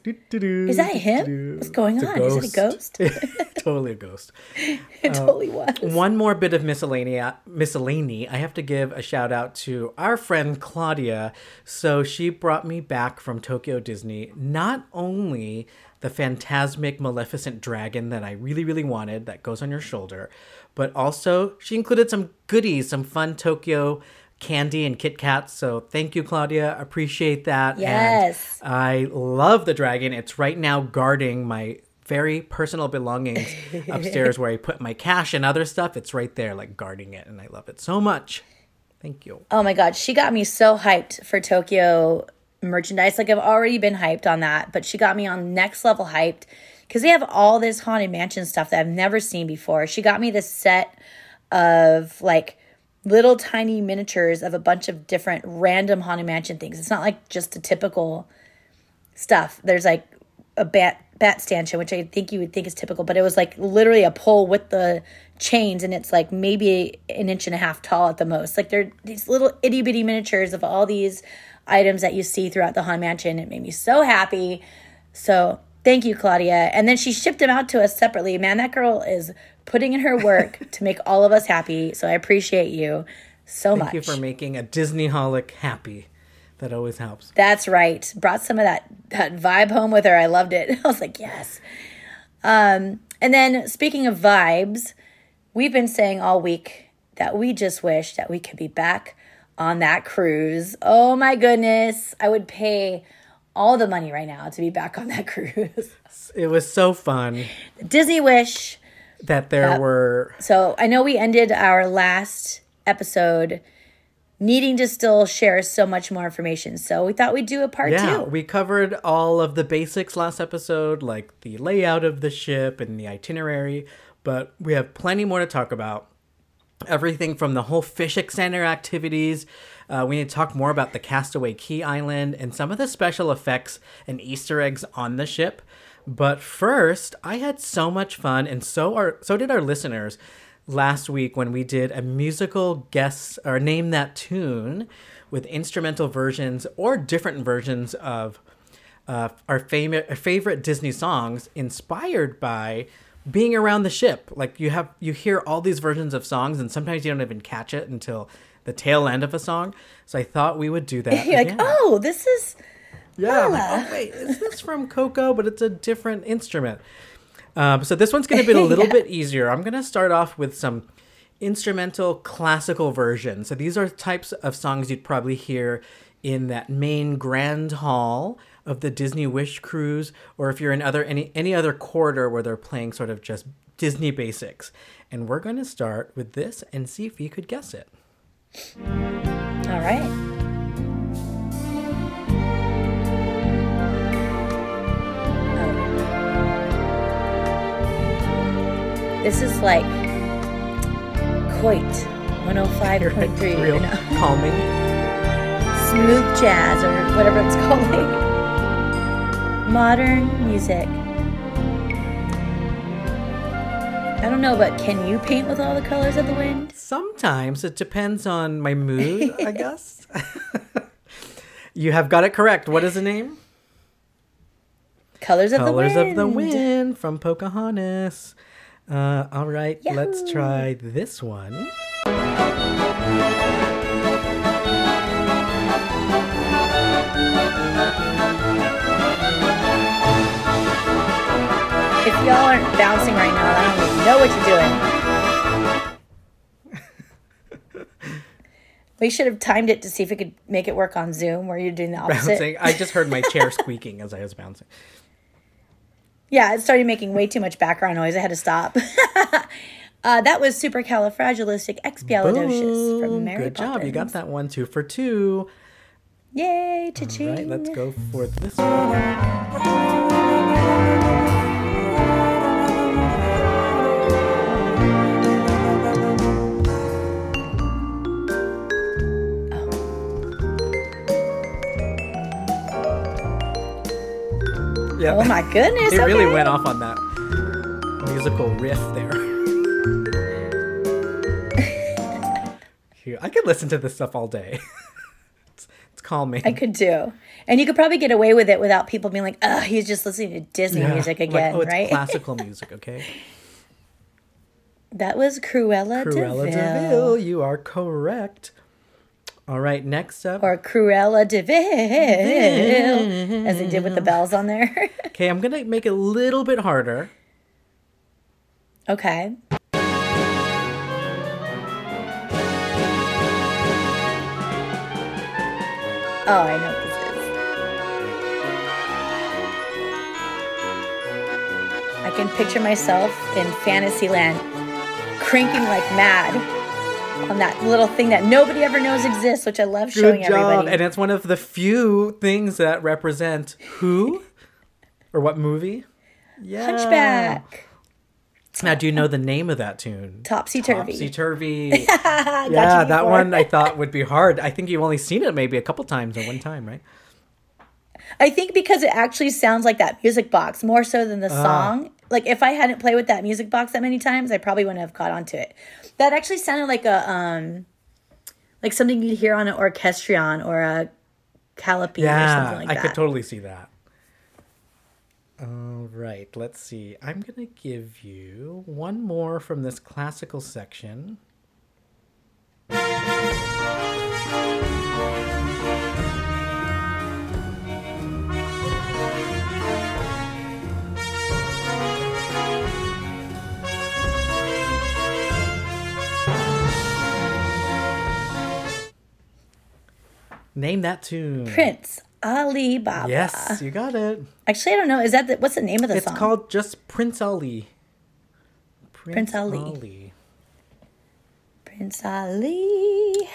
Is that him? What's going on? Is it a ghost? totally a ghost. it totally uh, was. One more bit of miscellany, miscellany. I have to give a shout out to our friend Claudia. So she brought me back from Tokyo Disney not only the Fantasmic, maleficent dragon that I really, really wanted that goes on your shoulder, but also she included some goodies, some fun Tokyo candy and Kit Kats. So thank you, Claudia. Appreciate that. And Yes. I love the dragon. It's right now guarding my very personal belongings upstairs where I put my cash and other stuff. It's right there, like guarding it, and I love it so much. Thank you. Oh my god, she got me so hyped for Tokyo merchandise. Like I've already been hyped on that, but she got me on next level hyped because they have all this haunted mansion stuff that I've never seen before. She got me this set of like little tiny miniatures of a bunch of different random haunted mansion things. It's not like just a typical stuff. There's like a bat bat stanchion, which I think you would think is typical, but it was like literally a pole with the chains, and it's like maybe an inch and a half tall at the most. Like they're these little itty bitty miniatures of all these items that you see throughout the haunted mansion. It made me so happy. So thank you, Claudia. And then she shipped them out to us separately. Man, that girl is putting in her work to make all of us happy. So I appreciate you so much. Thank you for making a Disneyholic happy. That always helps. That's right. Brought some of that that vibe home with her. I loved it. I was like, yes. Um, and then speaking of vibes, we've been saying all week that we just wish that we could be back on that cruise. Oh my goodness. I would pay all the money right now to be back on that cruise. It was so fun Disney wish. That there were So I know we ended our last episode needing to still share so much more information. So we thought we'd do a part Yeah, two. we covered all of the basics last episode, like the layout of the ship and the itinerary, but we have plenty more to talk about. everything from the whole fish extender activities. Uh, we need to talk more about the Castaway Cay Island and some of the special effects and Easter eggs on the ship. But first, I had so much fun, and so are so did our listeners last week when we did a musical guess or name that tune with instrumental versions or different versions of uh, our favorite favorite Disney songs inspired by being around the ship. Like you have you hear all these versions of songs, and sometimes you don't even catch it until the tail end of a song. So I thought we would do that. You're like, oh, this is Yeah. Like, oh wait, is this from Coco? But it's a different instrument. Um, so this one's going to be a little Yeah. bit easier. I'm going to start off with some instrumental classical versions. So these are types of songs you'd probably hear in that main grand hall of the Disney Wish cruise, or if you're in other any any other corridor where they're playing sort of just Disney basics. And we're going to start with this and see if you could guess it. all right. This is like Coit 105.3, Real you know, calming. smooth jazz or whatever it's called. Modern music. I don't know, but can you paint with all the colors of the wind? Sometimes it depends on my mood, I guess. you have got it correct. What is the name? Colors of Colors the wind. Colors of the Wind from Pocahontas. Uh, all right, let's try this one. If y'all aren't bouncing right now, I don't even know what you're doing. we should have timed it to see if we could make it work on Zoom where you're doing the opposite. Bouncing. I just heard my chair squeaking as I was bouncing. Yeah, it started making way too much background noise. I had to stop. uh, that was supercalifragilisticexpialidocious from. Mary Good job. You got that one two for two. Yay, All cha-ching. right, let's go for this one. Yeah. Oh my goodness. It really went off on that musical riff there. I could listen to this stuff all day. it's, it's calming. I could do. And you could probably get away with it without people being like, oh, he's just listening to Disney Yeah. music Like, oh, again, oh, it's right? classical music, okay? That was Cruella, Cruella De Vil. DeVille, you are correct. All right, next up. Or Cruella DeVille, as they did with the bells on there. Okay, I'm gonna make it a little bit harder. okay. Oh, I know what this is. I can picture myself in Fantasyland cranking like mad on that little thing that nobody ever knows exists, which I love showing Good job. everybody. And it's one of the few things that represent who or what movie? Yeah. Hunchback. Now, do you know the name of that tune? Topsy turvy. Topsy turvy. Yeah, that one I thought would be hard. I think you've only seen it maybe a couple times or one time, right? I think because it actually sounds like that music box more so than the Ah. song. Like if I hadn't played with that music box that many times, I probably wouldn't have caught onto it. That actually sounded like a um like something you'd hear on an orchestrion or a calliope or something like I that. I could totally see that. All right, let's see. I'm going to give you one more from this classical section. Name that tune. Prince Ali Baba. Yes, you got it. Actually, I don't know. Is that the, what's the name of the It's song? It's called just Prince Ali. Prince Ali. Prince Ali.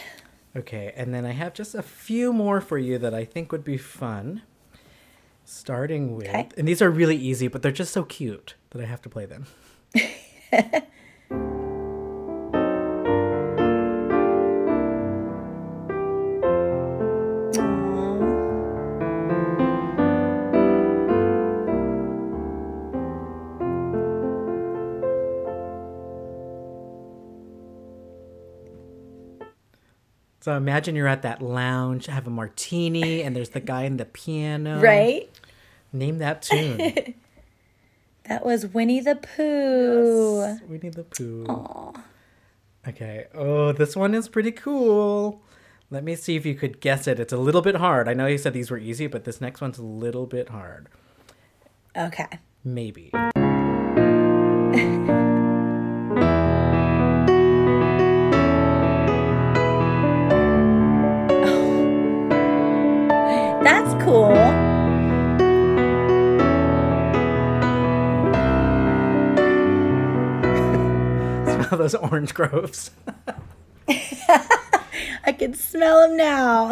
Okay, and then I have just a few more for you that I think would be fun. Starting with, Okay. and these are really easy, but they're just so cute that I have to play them. So imagine you're at that lounge, have a martini, and there's the guy in the piano. Right? Name that tune. That was Winnie the Pooh. Yes, Winnie the Pooh. Okay. Oh, this one is pretty cool. Let me see if you could guess it. It's a little bit hard. I know you said these were easy, but this next one's a little bit hard. Okay. Maybe. Those orange groves. I can smell them now.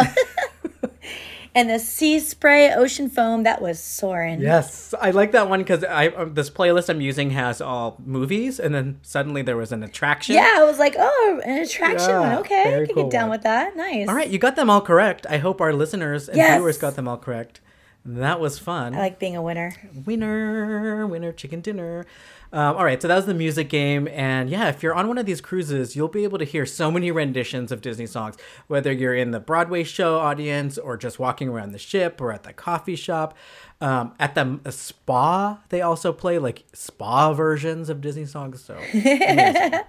and the sea spray ocean foam, that was soaring. yes, I like that one because I um, this playlist I'm using has all movies, and then suddenly there was an attraction. Yeah, I was like, oh, an attraction Yeah, one. Okay, I can cool get down one. with that. Nice. All right, you got them all correct. I hope our listeners and Yes. viewers got them all correct. That was fun. I like being a winner. winner, winner, chicken dinner. Um, all right, so that was the music game, and yeah, if you're on one of these cruises, you'll be able to hear so many renditions of Disney songs, whether you're in the Broadway show audience or just walking around the ship or at the coffee shop. Um, at the spa, they also play like spa versions of Disney songs. So I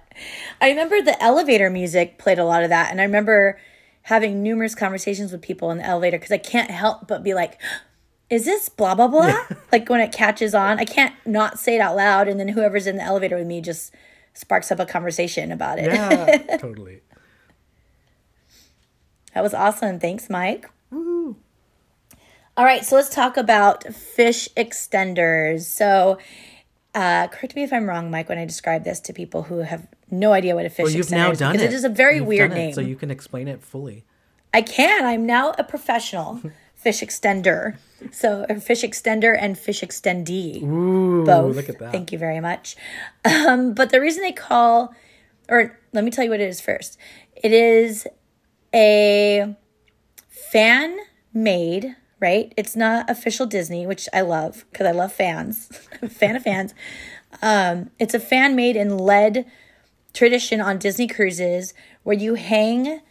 remember the elevator music played a lot of that, and I remember having numerous conversations with people in the elevator because I can't help but be like, "Is this blah blah blah?" like when it catches on, I can't not say it out loud, and then whoever's in the elevator with me just sparks up a conversation about it. yeah, totally. That was awesome. Thanks, Myke. All right, so let's talk about fish extenders. So, uh, correct me if I'm wrong, Myke, when I describe this to people who have no idea what a fish Well, you've now is done it. it is a very You've weird it, name. so you can explain it fully. I can. I'm now a professional fish extender. So, a fish extender and fish extendee. Ooh, Both. look at that. Thank you very much. Um, but the reason they call, or let me tell you what it is first. It is a fan made, right? It's not official Disney, which I love because I love fans. I'm a fan of fans. Um, it's a fan made in lead tradition on Disney cruises where you hang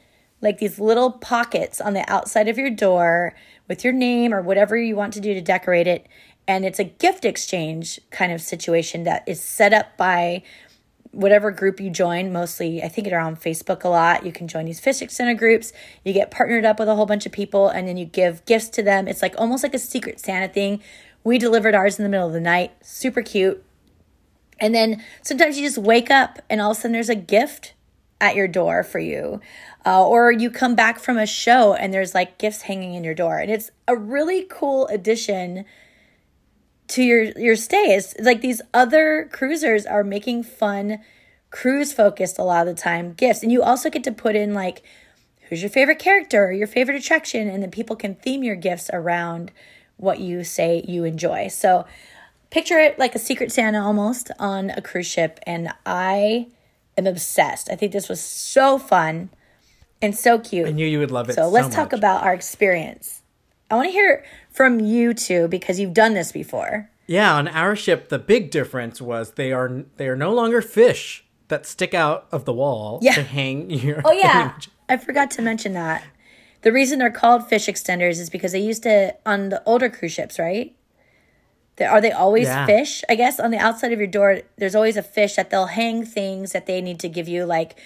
like these little pockets on the outside of your door with your name or whatever you want to do to decorate it. And it's a gift exchange kind of situation that is set up by whatever group you join. Mostly, I think it are on Facebook a lot. You can join these fish extender groups. You get partnered up with a whole bunch of people and then you give gifts to them. It's like almost like a secret Santa thing. We delivered ours in the middle of the night. Super cute. And then sometimes you just wake up and all of a sudden there's a gift at your door for you. Uh, or you come back from a show and there's like gifts hanging in your door. And it's a really cool addition to your your stay. It's, like these other cruisers are making fun cruise focused a lot of the time gifts. And you also get to put in like who's your favorite character or your favorite attraction and then people can theme your gifts around what you say you enjoy. So picture it like a secret Santa almost on a cruise ship and I am obsessed. I think this was so fun and so cute. I knew you would love it. So let's talk about our experience. I want to hear from you two because you've done this before. Yeah, on our ship, the big difference was they are they are no longer fish that stick out of the wall Yeah. to hang your. Oh yeah, I forgot to mention that. The reason they're called fish extenders is because they used to on the older cruise ships, right? Are they always Yeah. fish? I guess on the outside of your door, there's always a fish that they'll hang things that they need to give you, like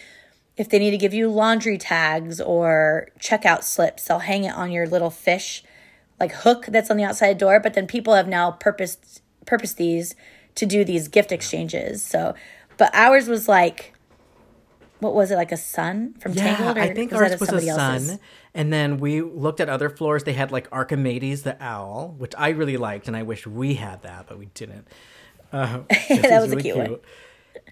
if they need to give you laundry tags or checkout slips, they'll hang it on your little fish like hook that's on the outside door. But then people have now purposed purposed these to do these gift exchanges. So, but ours was like, what was it like a sun from Yeah, Tangled? Or I think was ours that was a sun. else's? And then we looked at other floors. They had like Archimedes the owl, which I really liked, and I wish we had that, but we didn't. Uh, That was a cute one.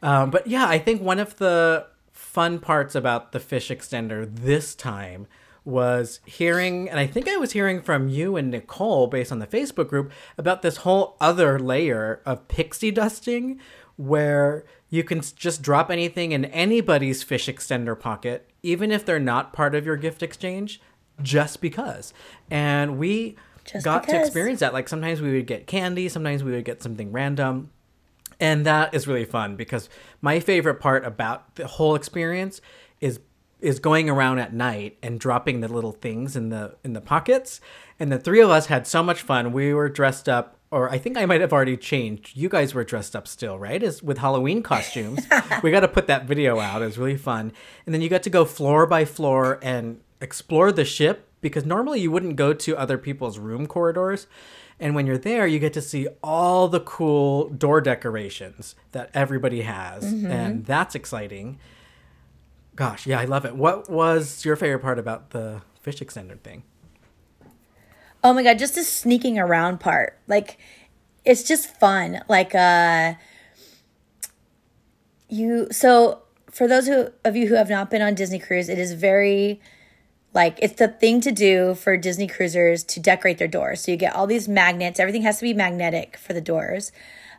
Um, but yeah, I think one of the fun parts about the fish extender this time was hearing, and I think I was hearing from you and Nicole based on the Facebook group about this whole other layer of pixie dusting where you can just drop anything in anybody's fish extender pocket, even if they're not part of your gift exchange, just because. And we Just got to experience that. Like sometimes we would get candy, sometimes we would get something random. And that is really fun because my favorite part about the whole experience is is going around at night and dropping the little things in the in the pockets. And the three of us had so much fun. We were dressed up or I think I might have already changed. You guys were dressed up still, right? As with Halloween costumes. we got to put that video out. It was really fun. And then you got to go floor by floor and explore the ship because normally you wouldn't go to other people's room corridors. And when you're there, you get to see all the cool door decorations that everybody has. Mm-hmm. And that's exciting. Gosh, yeah, I love it. What was your favorite part about the fish extender thing? Oh my god, just the sneaking around part. Like it's just fun. Like uh you so for those who of you who have not been on Disney cruise, it is very like it's the thing to do for Disney cruisers to decorate their doors. So you get all these magnets. Everything has to be magnetic for the doors.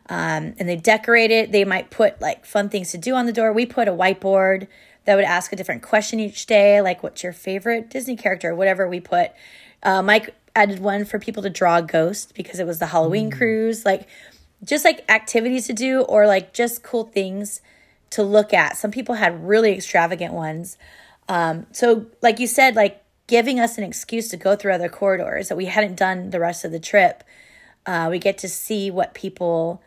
Um, and they decorate it. They might put like fun things to do on the door. We put a whiteboard that would ask a different question each day, like what's your favorite Disney character, whatever we put. Uh, Myke added one for people to draw a ghost because it was the Halloween cruise. Like just like activities to do or like just cool things to look at. Some people had really extravagant ones. Um, so, like you said, like giving us an excuse to go through other corridors that we hadn't done the rest of the trip. Uh, we get to see what people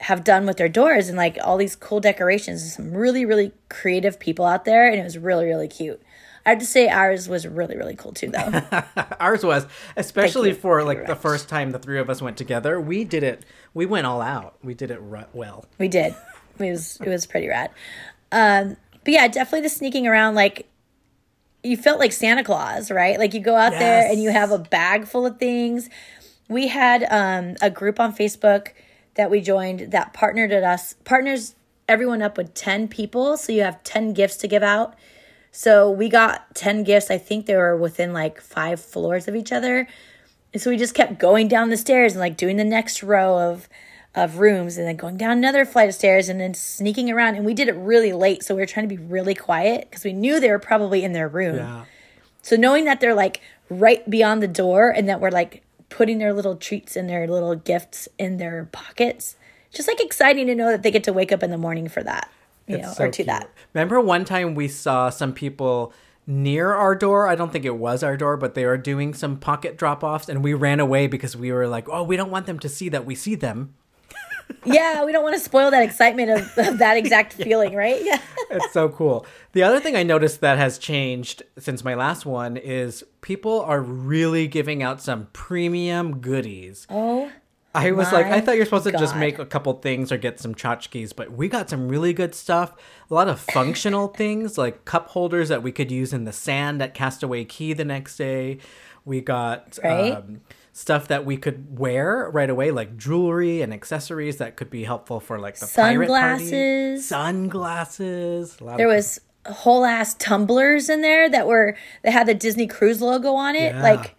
have done with their doors and like all these cool decorations. Some really, really creative people out there, and it was really, really cute. I have to say, ours was really, really cool too, though. Ours was, especially for like the first time the three of us went together. We did it. We went all out. We did it well. We did. It was it was pretty rad. Um, but yeah, definitely the sneaking around. Like you felt like Santa Claus, right? Like you go out there and you have a bag full of things. We had um, a group on Facebook that we joined that partnered at us partners everyone up with 10 people so you have 10 gifts to give out so we got 10 gifts. I think they were within like five floors of each other. And so we just kept going down the stairs and like doing the next row of of rooms and then going down another flight of stairs and then sneaking around. And we did it really late so we were trying to be really quiet because we knew they were probably in their room. Yeah. so knowing that they're like right beyond the door and that we're like putting their little treats and their little gifts in their pockets, just like exciting to know that they get to wake up in the morning for that, you know, So or to cute. that. Remember one time we saw some people near our door. I don't think it was our door, but they were doing some pocket drop offs, and we ran away because we were like, "Oh, we don't want them to see that we see them." Yeah, we don't want to spoil that excitement of, of that exact feeling, right? Yeah. It's so cool. The other thing I noticed that has changed since my last one is people are really giving out some premium goodies. Oh, I was like, I thought you're supposed to just make a couple things or get some tchotchkes, but we got some really good stuff. A lot of functional things like cup holders that we could use in the sand at Castaway Cay the next day. We got Right. um, stuff that we could wear right away, like jewelry and accessories that could be helpful for like the pirate party. Sunglasses. Sunglasses. A lot there was whole ass tumblers in there that were that had the Disney Cruise logo on it. Yeah. Like,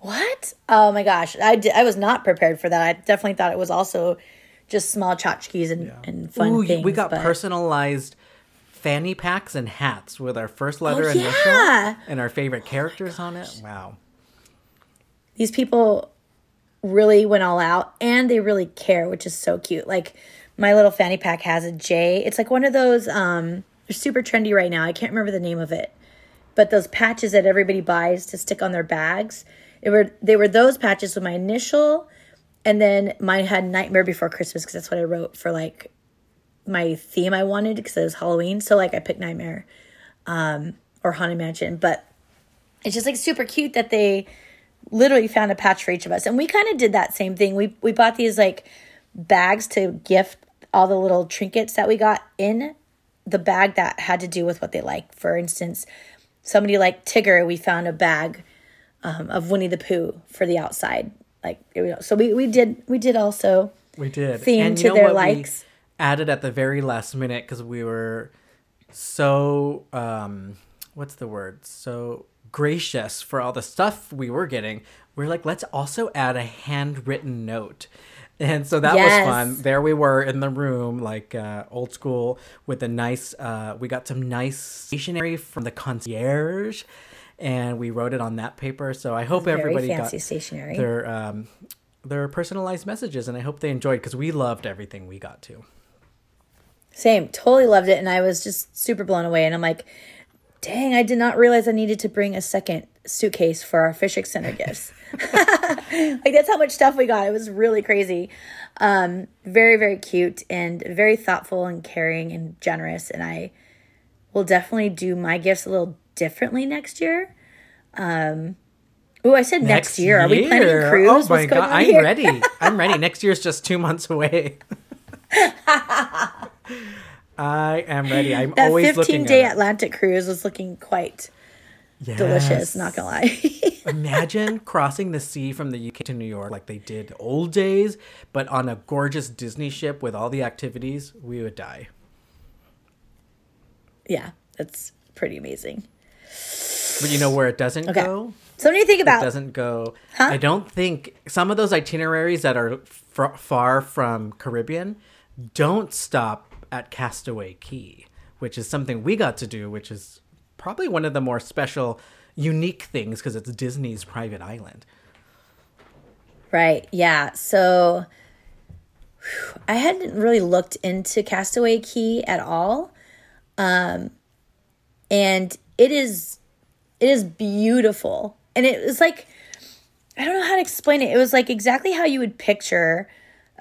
what? Oh my gosh, I di- I was not prepared for that. I definitely thought it was also just small tchotchkes and, and fun Ooh, things. we got but- personalized fanny packs and hats with our first letter Oh, initial yeah. and our favorite characters on it. Wow. these people really went all out and they really care, which is so cute. Like my little fanny pack has a J. It's like one of those um they're super trendy right now. I can't remember the name of it. But those patches that everybody buys to stick on their bags. It were they were those patches with my initial and then mine had Nightmare Before Christmas because that's what I wrote for like my theme I wanted because it was Halloween. So like I picked Nightmare um or Haunted Mansion, but it's just like super cute that they literally found a patch for each of us. And we kind of did that same thing. We we bought these like bags to gift all the little trinkets that we got in the bag that had to do with what they like. For instance, somebody like Tigger, we found a bag um, of Winnie the Pooh for the outside. Like so we we did we did also We did. theme And to you know their what we likes. added at the very last minute because we were so um what's the word? So gracious for all the stuff we were getting. We're like, let's also add a handwritten note. And so that Yes. was fun. There we were in the room, like uh, old school, with a nice. Uh, we got some nice stationery from the concierge, and we wrote it on that paper. So I hope Very everybody fancy got stationery. their um, their personalized messages, and I hope they enjoyed because we loved everything we got to. Same, totally loved it, and I was just super blown away. And I'm like, dang, I did not realize I needed to bring a second suitcase for our fish extender gifts. like that's how much stuff we got. It was really crazy. Um, very, very cute and very thoughtful and caring and generous. And I will definitely do my gifts a little differently next year. Um, oh, I said next, year. Are we planning a cruise? Oh my god, I'm here? ready. I'm ready. Next year's just two months away. I am ready. I'm That always 15 looking day at. Atlantic cruise was looking quite delicious, not gonna lie. Imagine crossing the sea from the UK to New York like they did old days, but on a gorgeous Disney ship with all the activities. We would die. yeah, that's pretty amazing. But you know where it doesn't Okay. go? So what do you think about? It doesn't go. Huh? I don't think some of those itineraries that are fr- far from Caribbean don't stop at Castaway Cay, which is something we got to do, which is probably one of the more special, unique things because it's Disney's private island. Right. Yeah. So whew, I hadn't really looked into Castaway Cay at all. Um and it is it is beautiful. And it was like I don't know how to explain it. It was like exactly how you would picture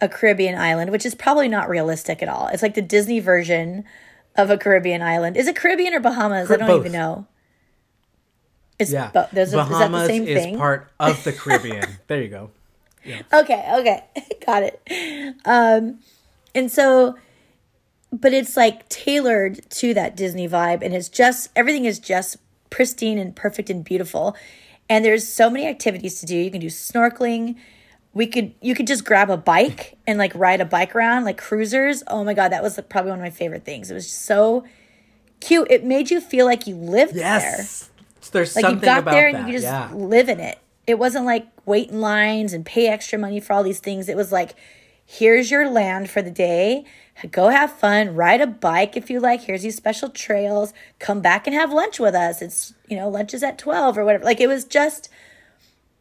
a Caribbean island, which is probably not realistic at all. It's like the Disney version of a Caribbean island. Is it Caribbean or Bahamas? I don't even know. It's Yeah, bo- those are, is that the Bahamas same is thing? part of the Caribbean. there you go. Okay, okay. Got it. Um and so but it's like tailored to that Disney vibe and it's just everything is just pristine and perfect and beautiful. And there's so many activities to do. You can do snorkeling. We could you could just grab a bike and like ride a bike around like cruisers. Oh my god, that was probably one of my favorite things. It was so cute. It made you feel like you lived there. Yes. There's Like something you got about there and that. you could just yeah. live in it. It wasn't like wait in lines and pay extra money for all these things. It was like, here's your land for the day. Go have fun, ride a bike if you like. Here's these special trails. Come back and have lunch with us. It's, you know, lunch is at 12 or whatever. Like it was just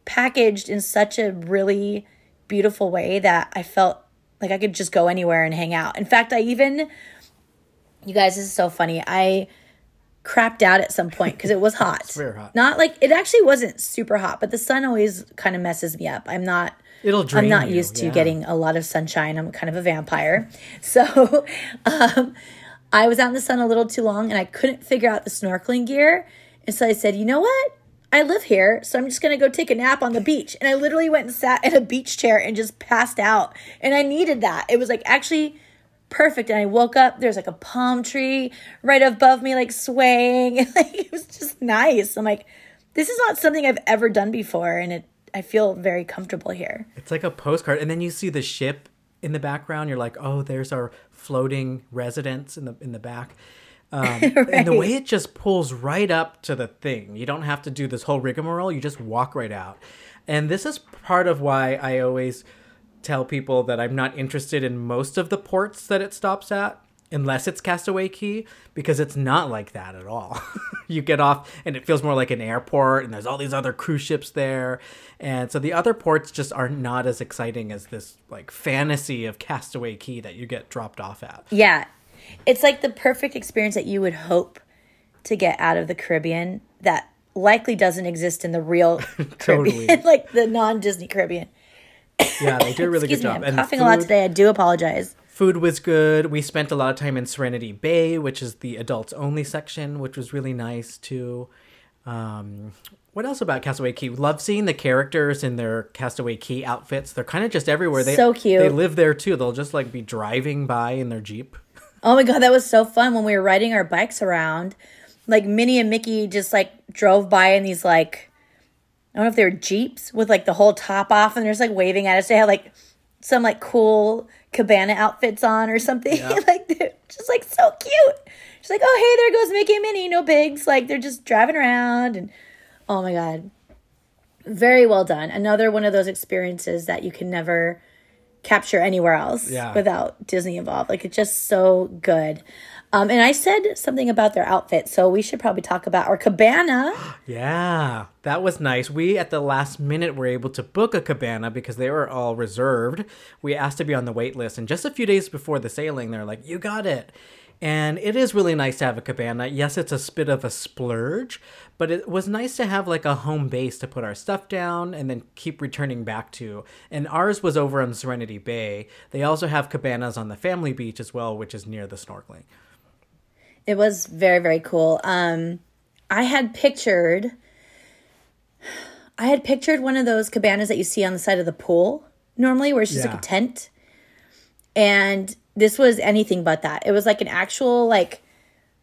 packaged in such a really beautiful way that I felt like I could just go anywhere and hang out. In fact, I even, you guys, this is so funny. I crapped out at some point because it was hot. very hot. Not like it actually wasn't super hot, but the sun always kind of messes me up. I'm not. It'll I'm not you, used to yeah. getting a lot of sunshine. I'm kind of a vampire. So um, I was out in the sun a little too long and I couldn't figure out the snorkeling gear. And so I said, you know what? I live here, so I'm just gonna go take a nap on the beach. And I literally went and sat in a beach chair and just passed out. And I needed that. It was like actually perfect. And I woke up, there's like a palm tree right above me, like swaying. And like it was just nice. I'm like, this is not something I've ever done before, and it I feel very comfortable here. It's like a postcard, and then you see the ship in the background. You're like, oh, there's our floating residence in the in the back. Um, And the way it just pulls right up to the thing, you don't have to do this whole rigmarole. You just walk right out. And this is part of why I always tell people that I'm not interested in most of the ports that it stops at, unless it's Castaway Cay, because it's not like that at all. you get off and it feels more like an airport, and there's all these other cruise ships there. And so the other ports just are not as exciting as this like fantasy of Castaway Cay that you get dropped off at. Yeah. It's like the perfect experience that you would hope to get out of the Caribbean that likely doesn't exist in the real Totally. Caribbean, like the non Disney Caribbean. Yeah, they do a really good me, job. I'm coughing a lot today. I do apologize. Food was good. We spent a lot of time in Serenity Bay, which is the adults only section, which was really nice too. Um, what else about Castaway Cay? Love seeing the characters in their Castaway Cay outfits. They're kind of just everywhere. They, So cute. They live there too. They'll just like be driving by in their Jeep. Oh my god, that was so fun when we were riding our bikes around. Like Minnie and Mickey just like drove by in these like I don't know if they were jeeps with like the whole top off, and they're just like waving at us. They had like some like cool cabana outfits on or something. like they're just like so cute. She's like, oh hey, there goes Mickey and Minnie, no bigs. Like they're just driving around, and oh my god, very well done. Another one of those experiences that you can never capture anywhere else Yeah. without Disney involved. Like it's just so good. Um, and I said something about their outfit, so we should probably talk about our cabana. Yeah, that was nice. We at the last minute were able to book a cabana because they were all reserved. We asked to be on the wait list, and just a few days before the sailing, they're like, "You got it." And it is really nice to have a cabana. Yes, it's a bit of a splurge, but it was nice to have like a home base to put our stuff down and then keep returning back to. And ours was over on Serenity Bay. They also have cabanas on the family beach as well, which is near the snorkeling. It was very, very cool. Um, I had pictured, I had pictured one of those cabanas that you see on the side of the pool normally, where it's just Yeah. like a tent. And this was anything but that. It was like an actual, like,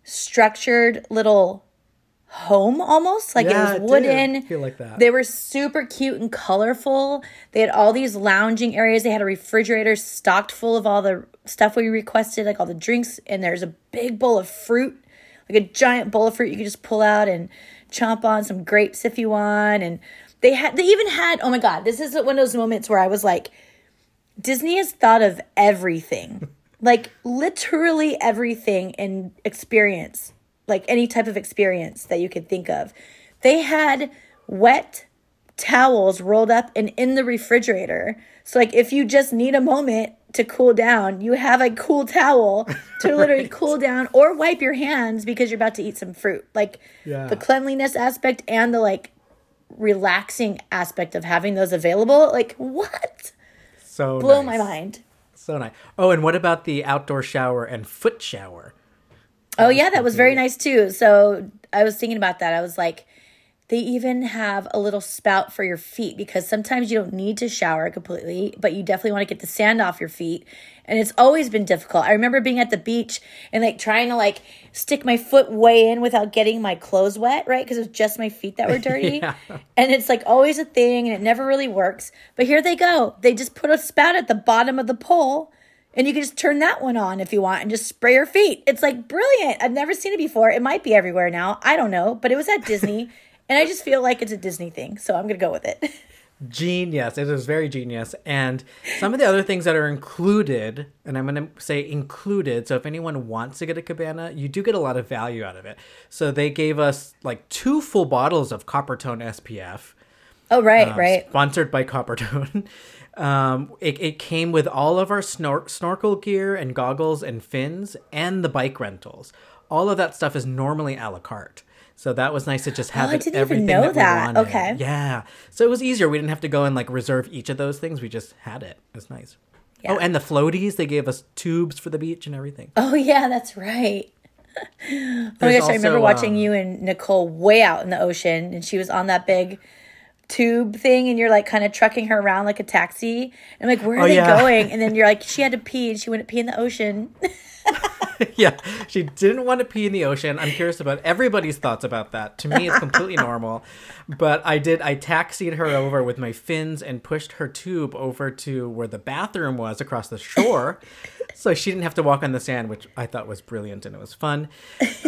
structured little home almost. Like Yeah, it it was wooden. feel like that. They were super cute and colorful. They had all these lounging areas. They had a refrigerator stocked full of all the stuff we requested, like all the drinks. And there's a big bowl of fruit, like a giant bowl of fruit you could just pull out and chomp on some grapes if you want. And they had, they even had, oh my God, this is one of those moments where I was like, Disney has thought of everything, like literally everything in experience, like any type of experience that you could think of. They had wet towels rolled up and in the refrigerator. So, like, if you just need a moment to cool down, you have a cool towel to literally cool down or wipe your hands because you're about to eat some fruit. Like, Yeah. the cleanliness aspect and the like relaxing aspect of having those available. Like, what? So Blow nice. my mind. So nice. Oh, and what about the outdoor shower and foot shower? Oh yeah, that was very nice too. So I was thinking about that. I was like, they even have a little spout for your feet because sometimes you don't need to shower completely, but you definitely want to get the sand off your feet. And it's always been difficult. I remember being at the beach and like trying to like stick my foot way in without getting my clothes wet, right? Because it was just my feet that were dirty. Yeah. And it's like always a thing and it never really works. But here they go. They just put a spout at the bottom of the pole and you can just turn that one on if you want and just spray your feet. It's like brilliant. I've never seen it before. It might be everywhere now. I don't know, but it was at Disney. and I just feel like it's a Disney thing. So I'm going to go with it. Genius. It is very genius. And some of the other things that are included, and I'm going to say included. So if anyone wants to get a cabana, you do get a lot of value out of it. So they gave us like two full bottles of Coppertone SPF. oh, right, um, right. Sponsored by Coppertone. Um, it, it came with all of our snor- snorkel gear and goggles and fins and the bike rentals. All of that stuff is normally a la carte. So that was nice to just have Oh, I it, everything know that, we wanted. Okay. Yeah. So it was easier. We didn't have to go and like reserve each of those things. We just had it. It was nice. Yeah. Oh, and the floaties, they gave us tubes for the beach and everything. Oh, yeah, that's right. oh my gosh, I remember watching um, you and Nicole way out in the ocean, and she was on that big tube thing, and you're like kind of trucking her around like a taxi. And I'm like, where are Oh, they yeah. going? And then you're like, she had to pee, and she went to pee in the ocean. yeah, she didn't want to pee in the ocean. I'm curious about everybody's thoughts about that. To me, it's completely normal. But I did, I taxied her over with my fins and pushed her tube over to where the bathroom was across the shore. so she didn't have to walk on the sand, which I thought was brilliant and it was fun.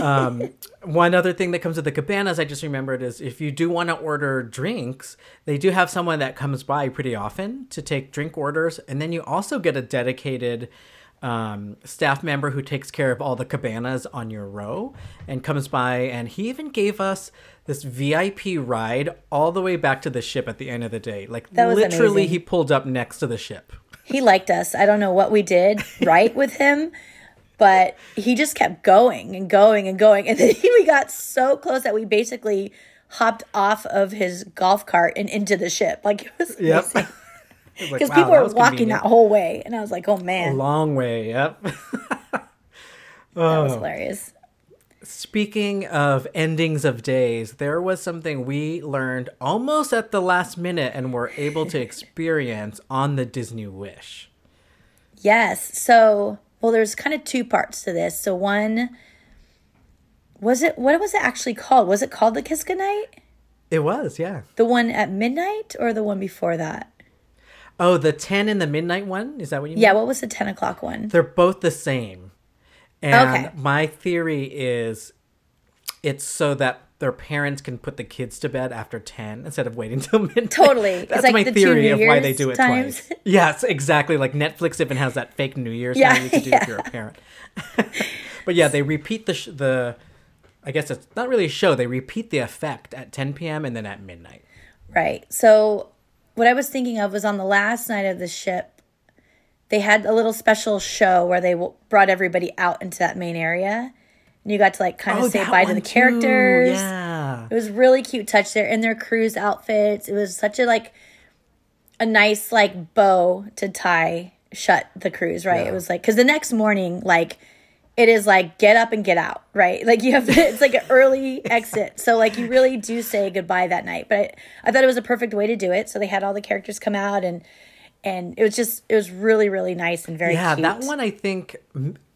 Um, one other thing that comes with the cabanas, I just remembered, is if you do want to order drinks, they do have someone that comes by pretty often to take drink orders. And then you also get a dedicated um, staff member who takes care of all the cabanas on your row and comes by. And he even gave us this VIP ride all the way back to the ship at the end of the day. Like literally, amazing. he pulled up next to the ship. he liked us. I don't know what we did right with him, but he just kept going and going and going. And then we got so close that we basically hopped off of his golf cart and into the ship. Like it was Yep. amazing. Because Because people were walking that whole way. And I was like, oh man, a long way. Yep. that Oh. was hilarious. Speaking of endings of days, there was something we learned almost at the last minute and were able to experience on the Disney Wish. Yes. So, well, there's kind of two parts to this. So, one, was it, what was it actually called? Was it called the Kiss Goodnight? It was, yeah. The one at midnight or the one before that? Oh, the 10 and the midnight one? Is that what you mean? Yeah, what was the 10 o'clock one? They're both the same. And Okay. my theory is it's so that their parents can put the kids to bed after 10 instead of waiting till midnight. Totally. That's like my the theory of why they do it times. twice. Yes, exactly. Like Netflix even has that fake New Year's Yeah, you can do yeah. if you're a parent. but yeah, they repeat the sh- the I guess it's not really a show. They repeat the effect at 10 p.m. and then at midnight. Right. So, what I was thinking of was on the last night of the ship, they had a little special show where they w- brought everybody out into that main area. And you got to like kind of oh, say Oh, that bye to the too, characters. Yeah. It was really cute touch there in their cruise outfits. It was such a like a nice like bow to tie shut the cruise, right? Yeah. It was like cuz the next morning like it is like get up and get out, right? Like you have to, it's like an early exit. So like you really do say goodbye that night. But I, I thought it was a perfect way to do it. So they had all the characters come out and and it was just it was really really nice and very Yeah, cute. that one I think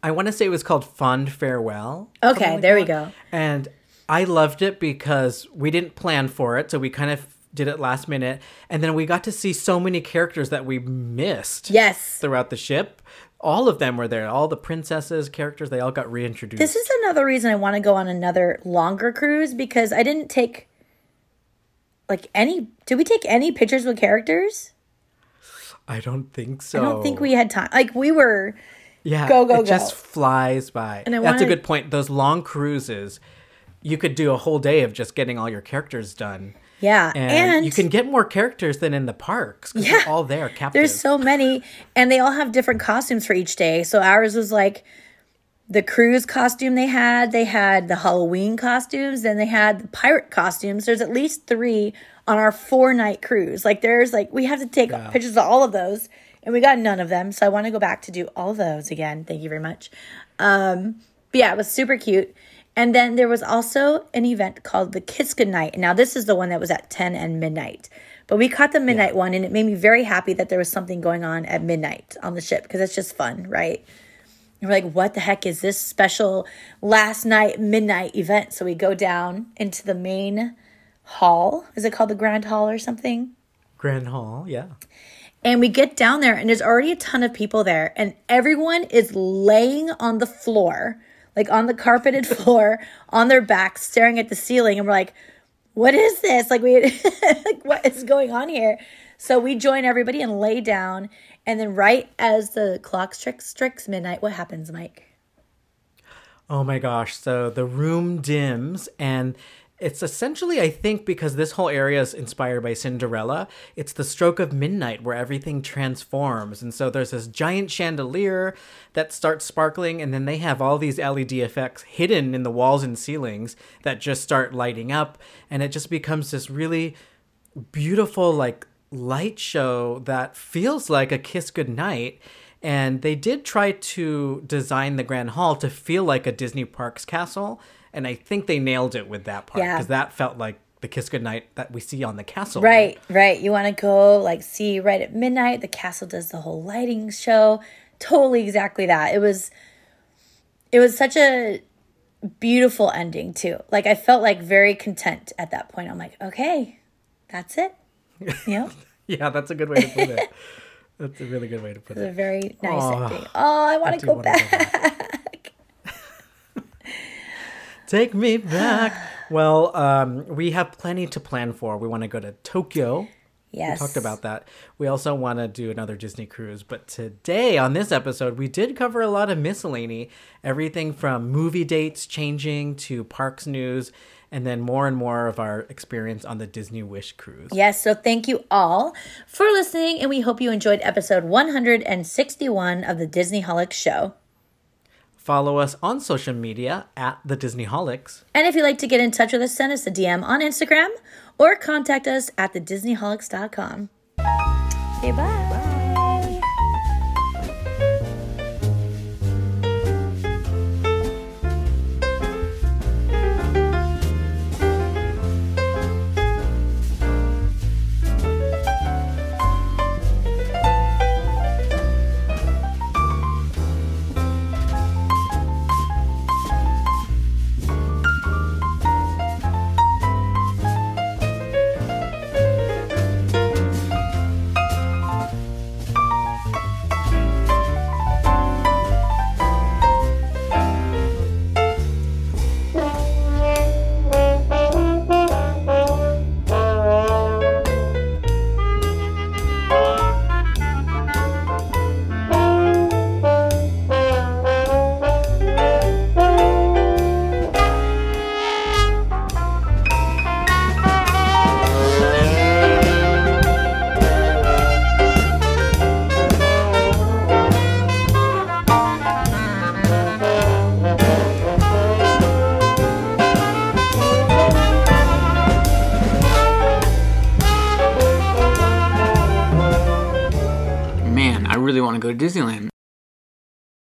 I want to say it was called Fond Farewell. Okay, like there we go. And I loved it because we didn't plan for it, so we kind of did it last minute, and then we got to see so many characters that we missed Yes. throughout the ship. All of them were there. All the princesses, characters, they all got reintroduced. This is another reason I want to go on another longer cruise because I didn't take like any did we take any pictures with characters? I don't think so. I don't think we had time. Like we were Yeah, Go, go, it just flies by. And I That's a good point. Those long cruises, you could do a whole day of just getting all your characters done. Yeah, And, and, you can get more characters than in the parks because Yeah. they're all there captive. there's so many and they all have different costumes for each day. So ours was like the cruise costume they had, they had the Halloween costumes, then they had the pirate costumes. There's at least 3 on our four night cruise. Like there's like we have to take pictures of all of those and we got none of them. So I want to go back to do all those again. Thank you very much. Um, but yeah, it was super cute. And then there was also an event called the Kiss Goodnight. Now this is the one that was at 10 and midnight. But we caught the midnight one and it made me very happy that there was something going on at midnight on the ship because it's just fun, right? And we're like, what the heck is this special last night midnight event? So we go down into the main hall. Is it called the Grand Hall or something? Grand Hall, yeah. And we get down there, and there's already a ton of people there, and everyone is laying on the floor, like on the carpeted floor, on their backs, staring at the ceiling. And we're like, "What is this? Like, we, like, what is going on here?" So we join everybody and lay down, and then right as the clock strikes, strikes midnight, what happens, Myke? Oh my gosh. So the room dims and it's essentially, I think, because this whole area is inspired by Cinderella, it's the stroke of midnight where everything transforms. And so there's this giant chandelier that starts sparkling, and then they have all these LED effects hidden in the walls and ceilings that just start lighting up. And it just becomes this really beautiful, like, light show that feels like a kiss goodnight. And they did try to design the Grand Hall to feel like a Disney Parks castle. And I think they nailed it with that part Yeah. because that felt like the kiss goodnight that we see on the castle. Right, right. You want to go like see right at midnight. The castle does the whole lighting show. Totally, exactly that. It was, it was such a beautiful ending too. Like I felt like very content at that point. I'm like, okay, that's it. You know, Yeah, that's a good way to put it. that's a really good way to put it. a very nice ending. Oh, I want to do go wanna go back. Take me back. well, um, we have plenty to plan for. We want to go to Tokyo. Yes, We talked about that. We also want to do another Disney cruise, but today on this episode, we did cover a lot of miscellany, everything from movie dates changing to parks news, and then more and more of our experience on the Disney Wish cruise. Yes, so thank you all for listening, and we hope you enjoyed episode 161 of the Disneyholics Show. Follow us on social media at the Disneyholics. And if you'd like to get in touch with us, send us a DM on Instagram or contact us at thedisneyholics.com. Okay, bye.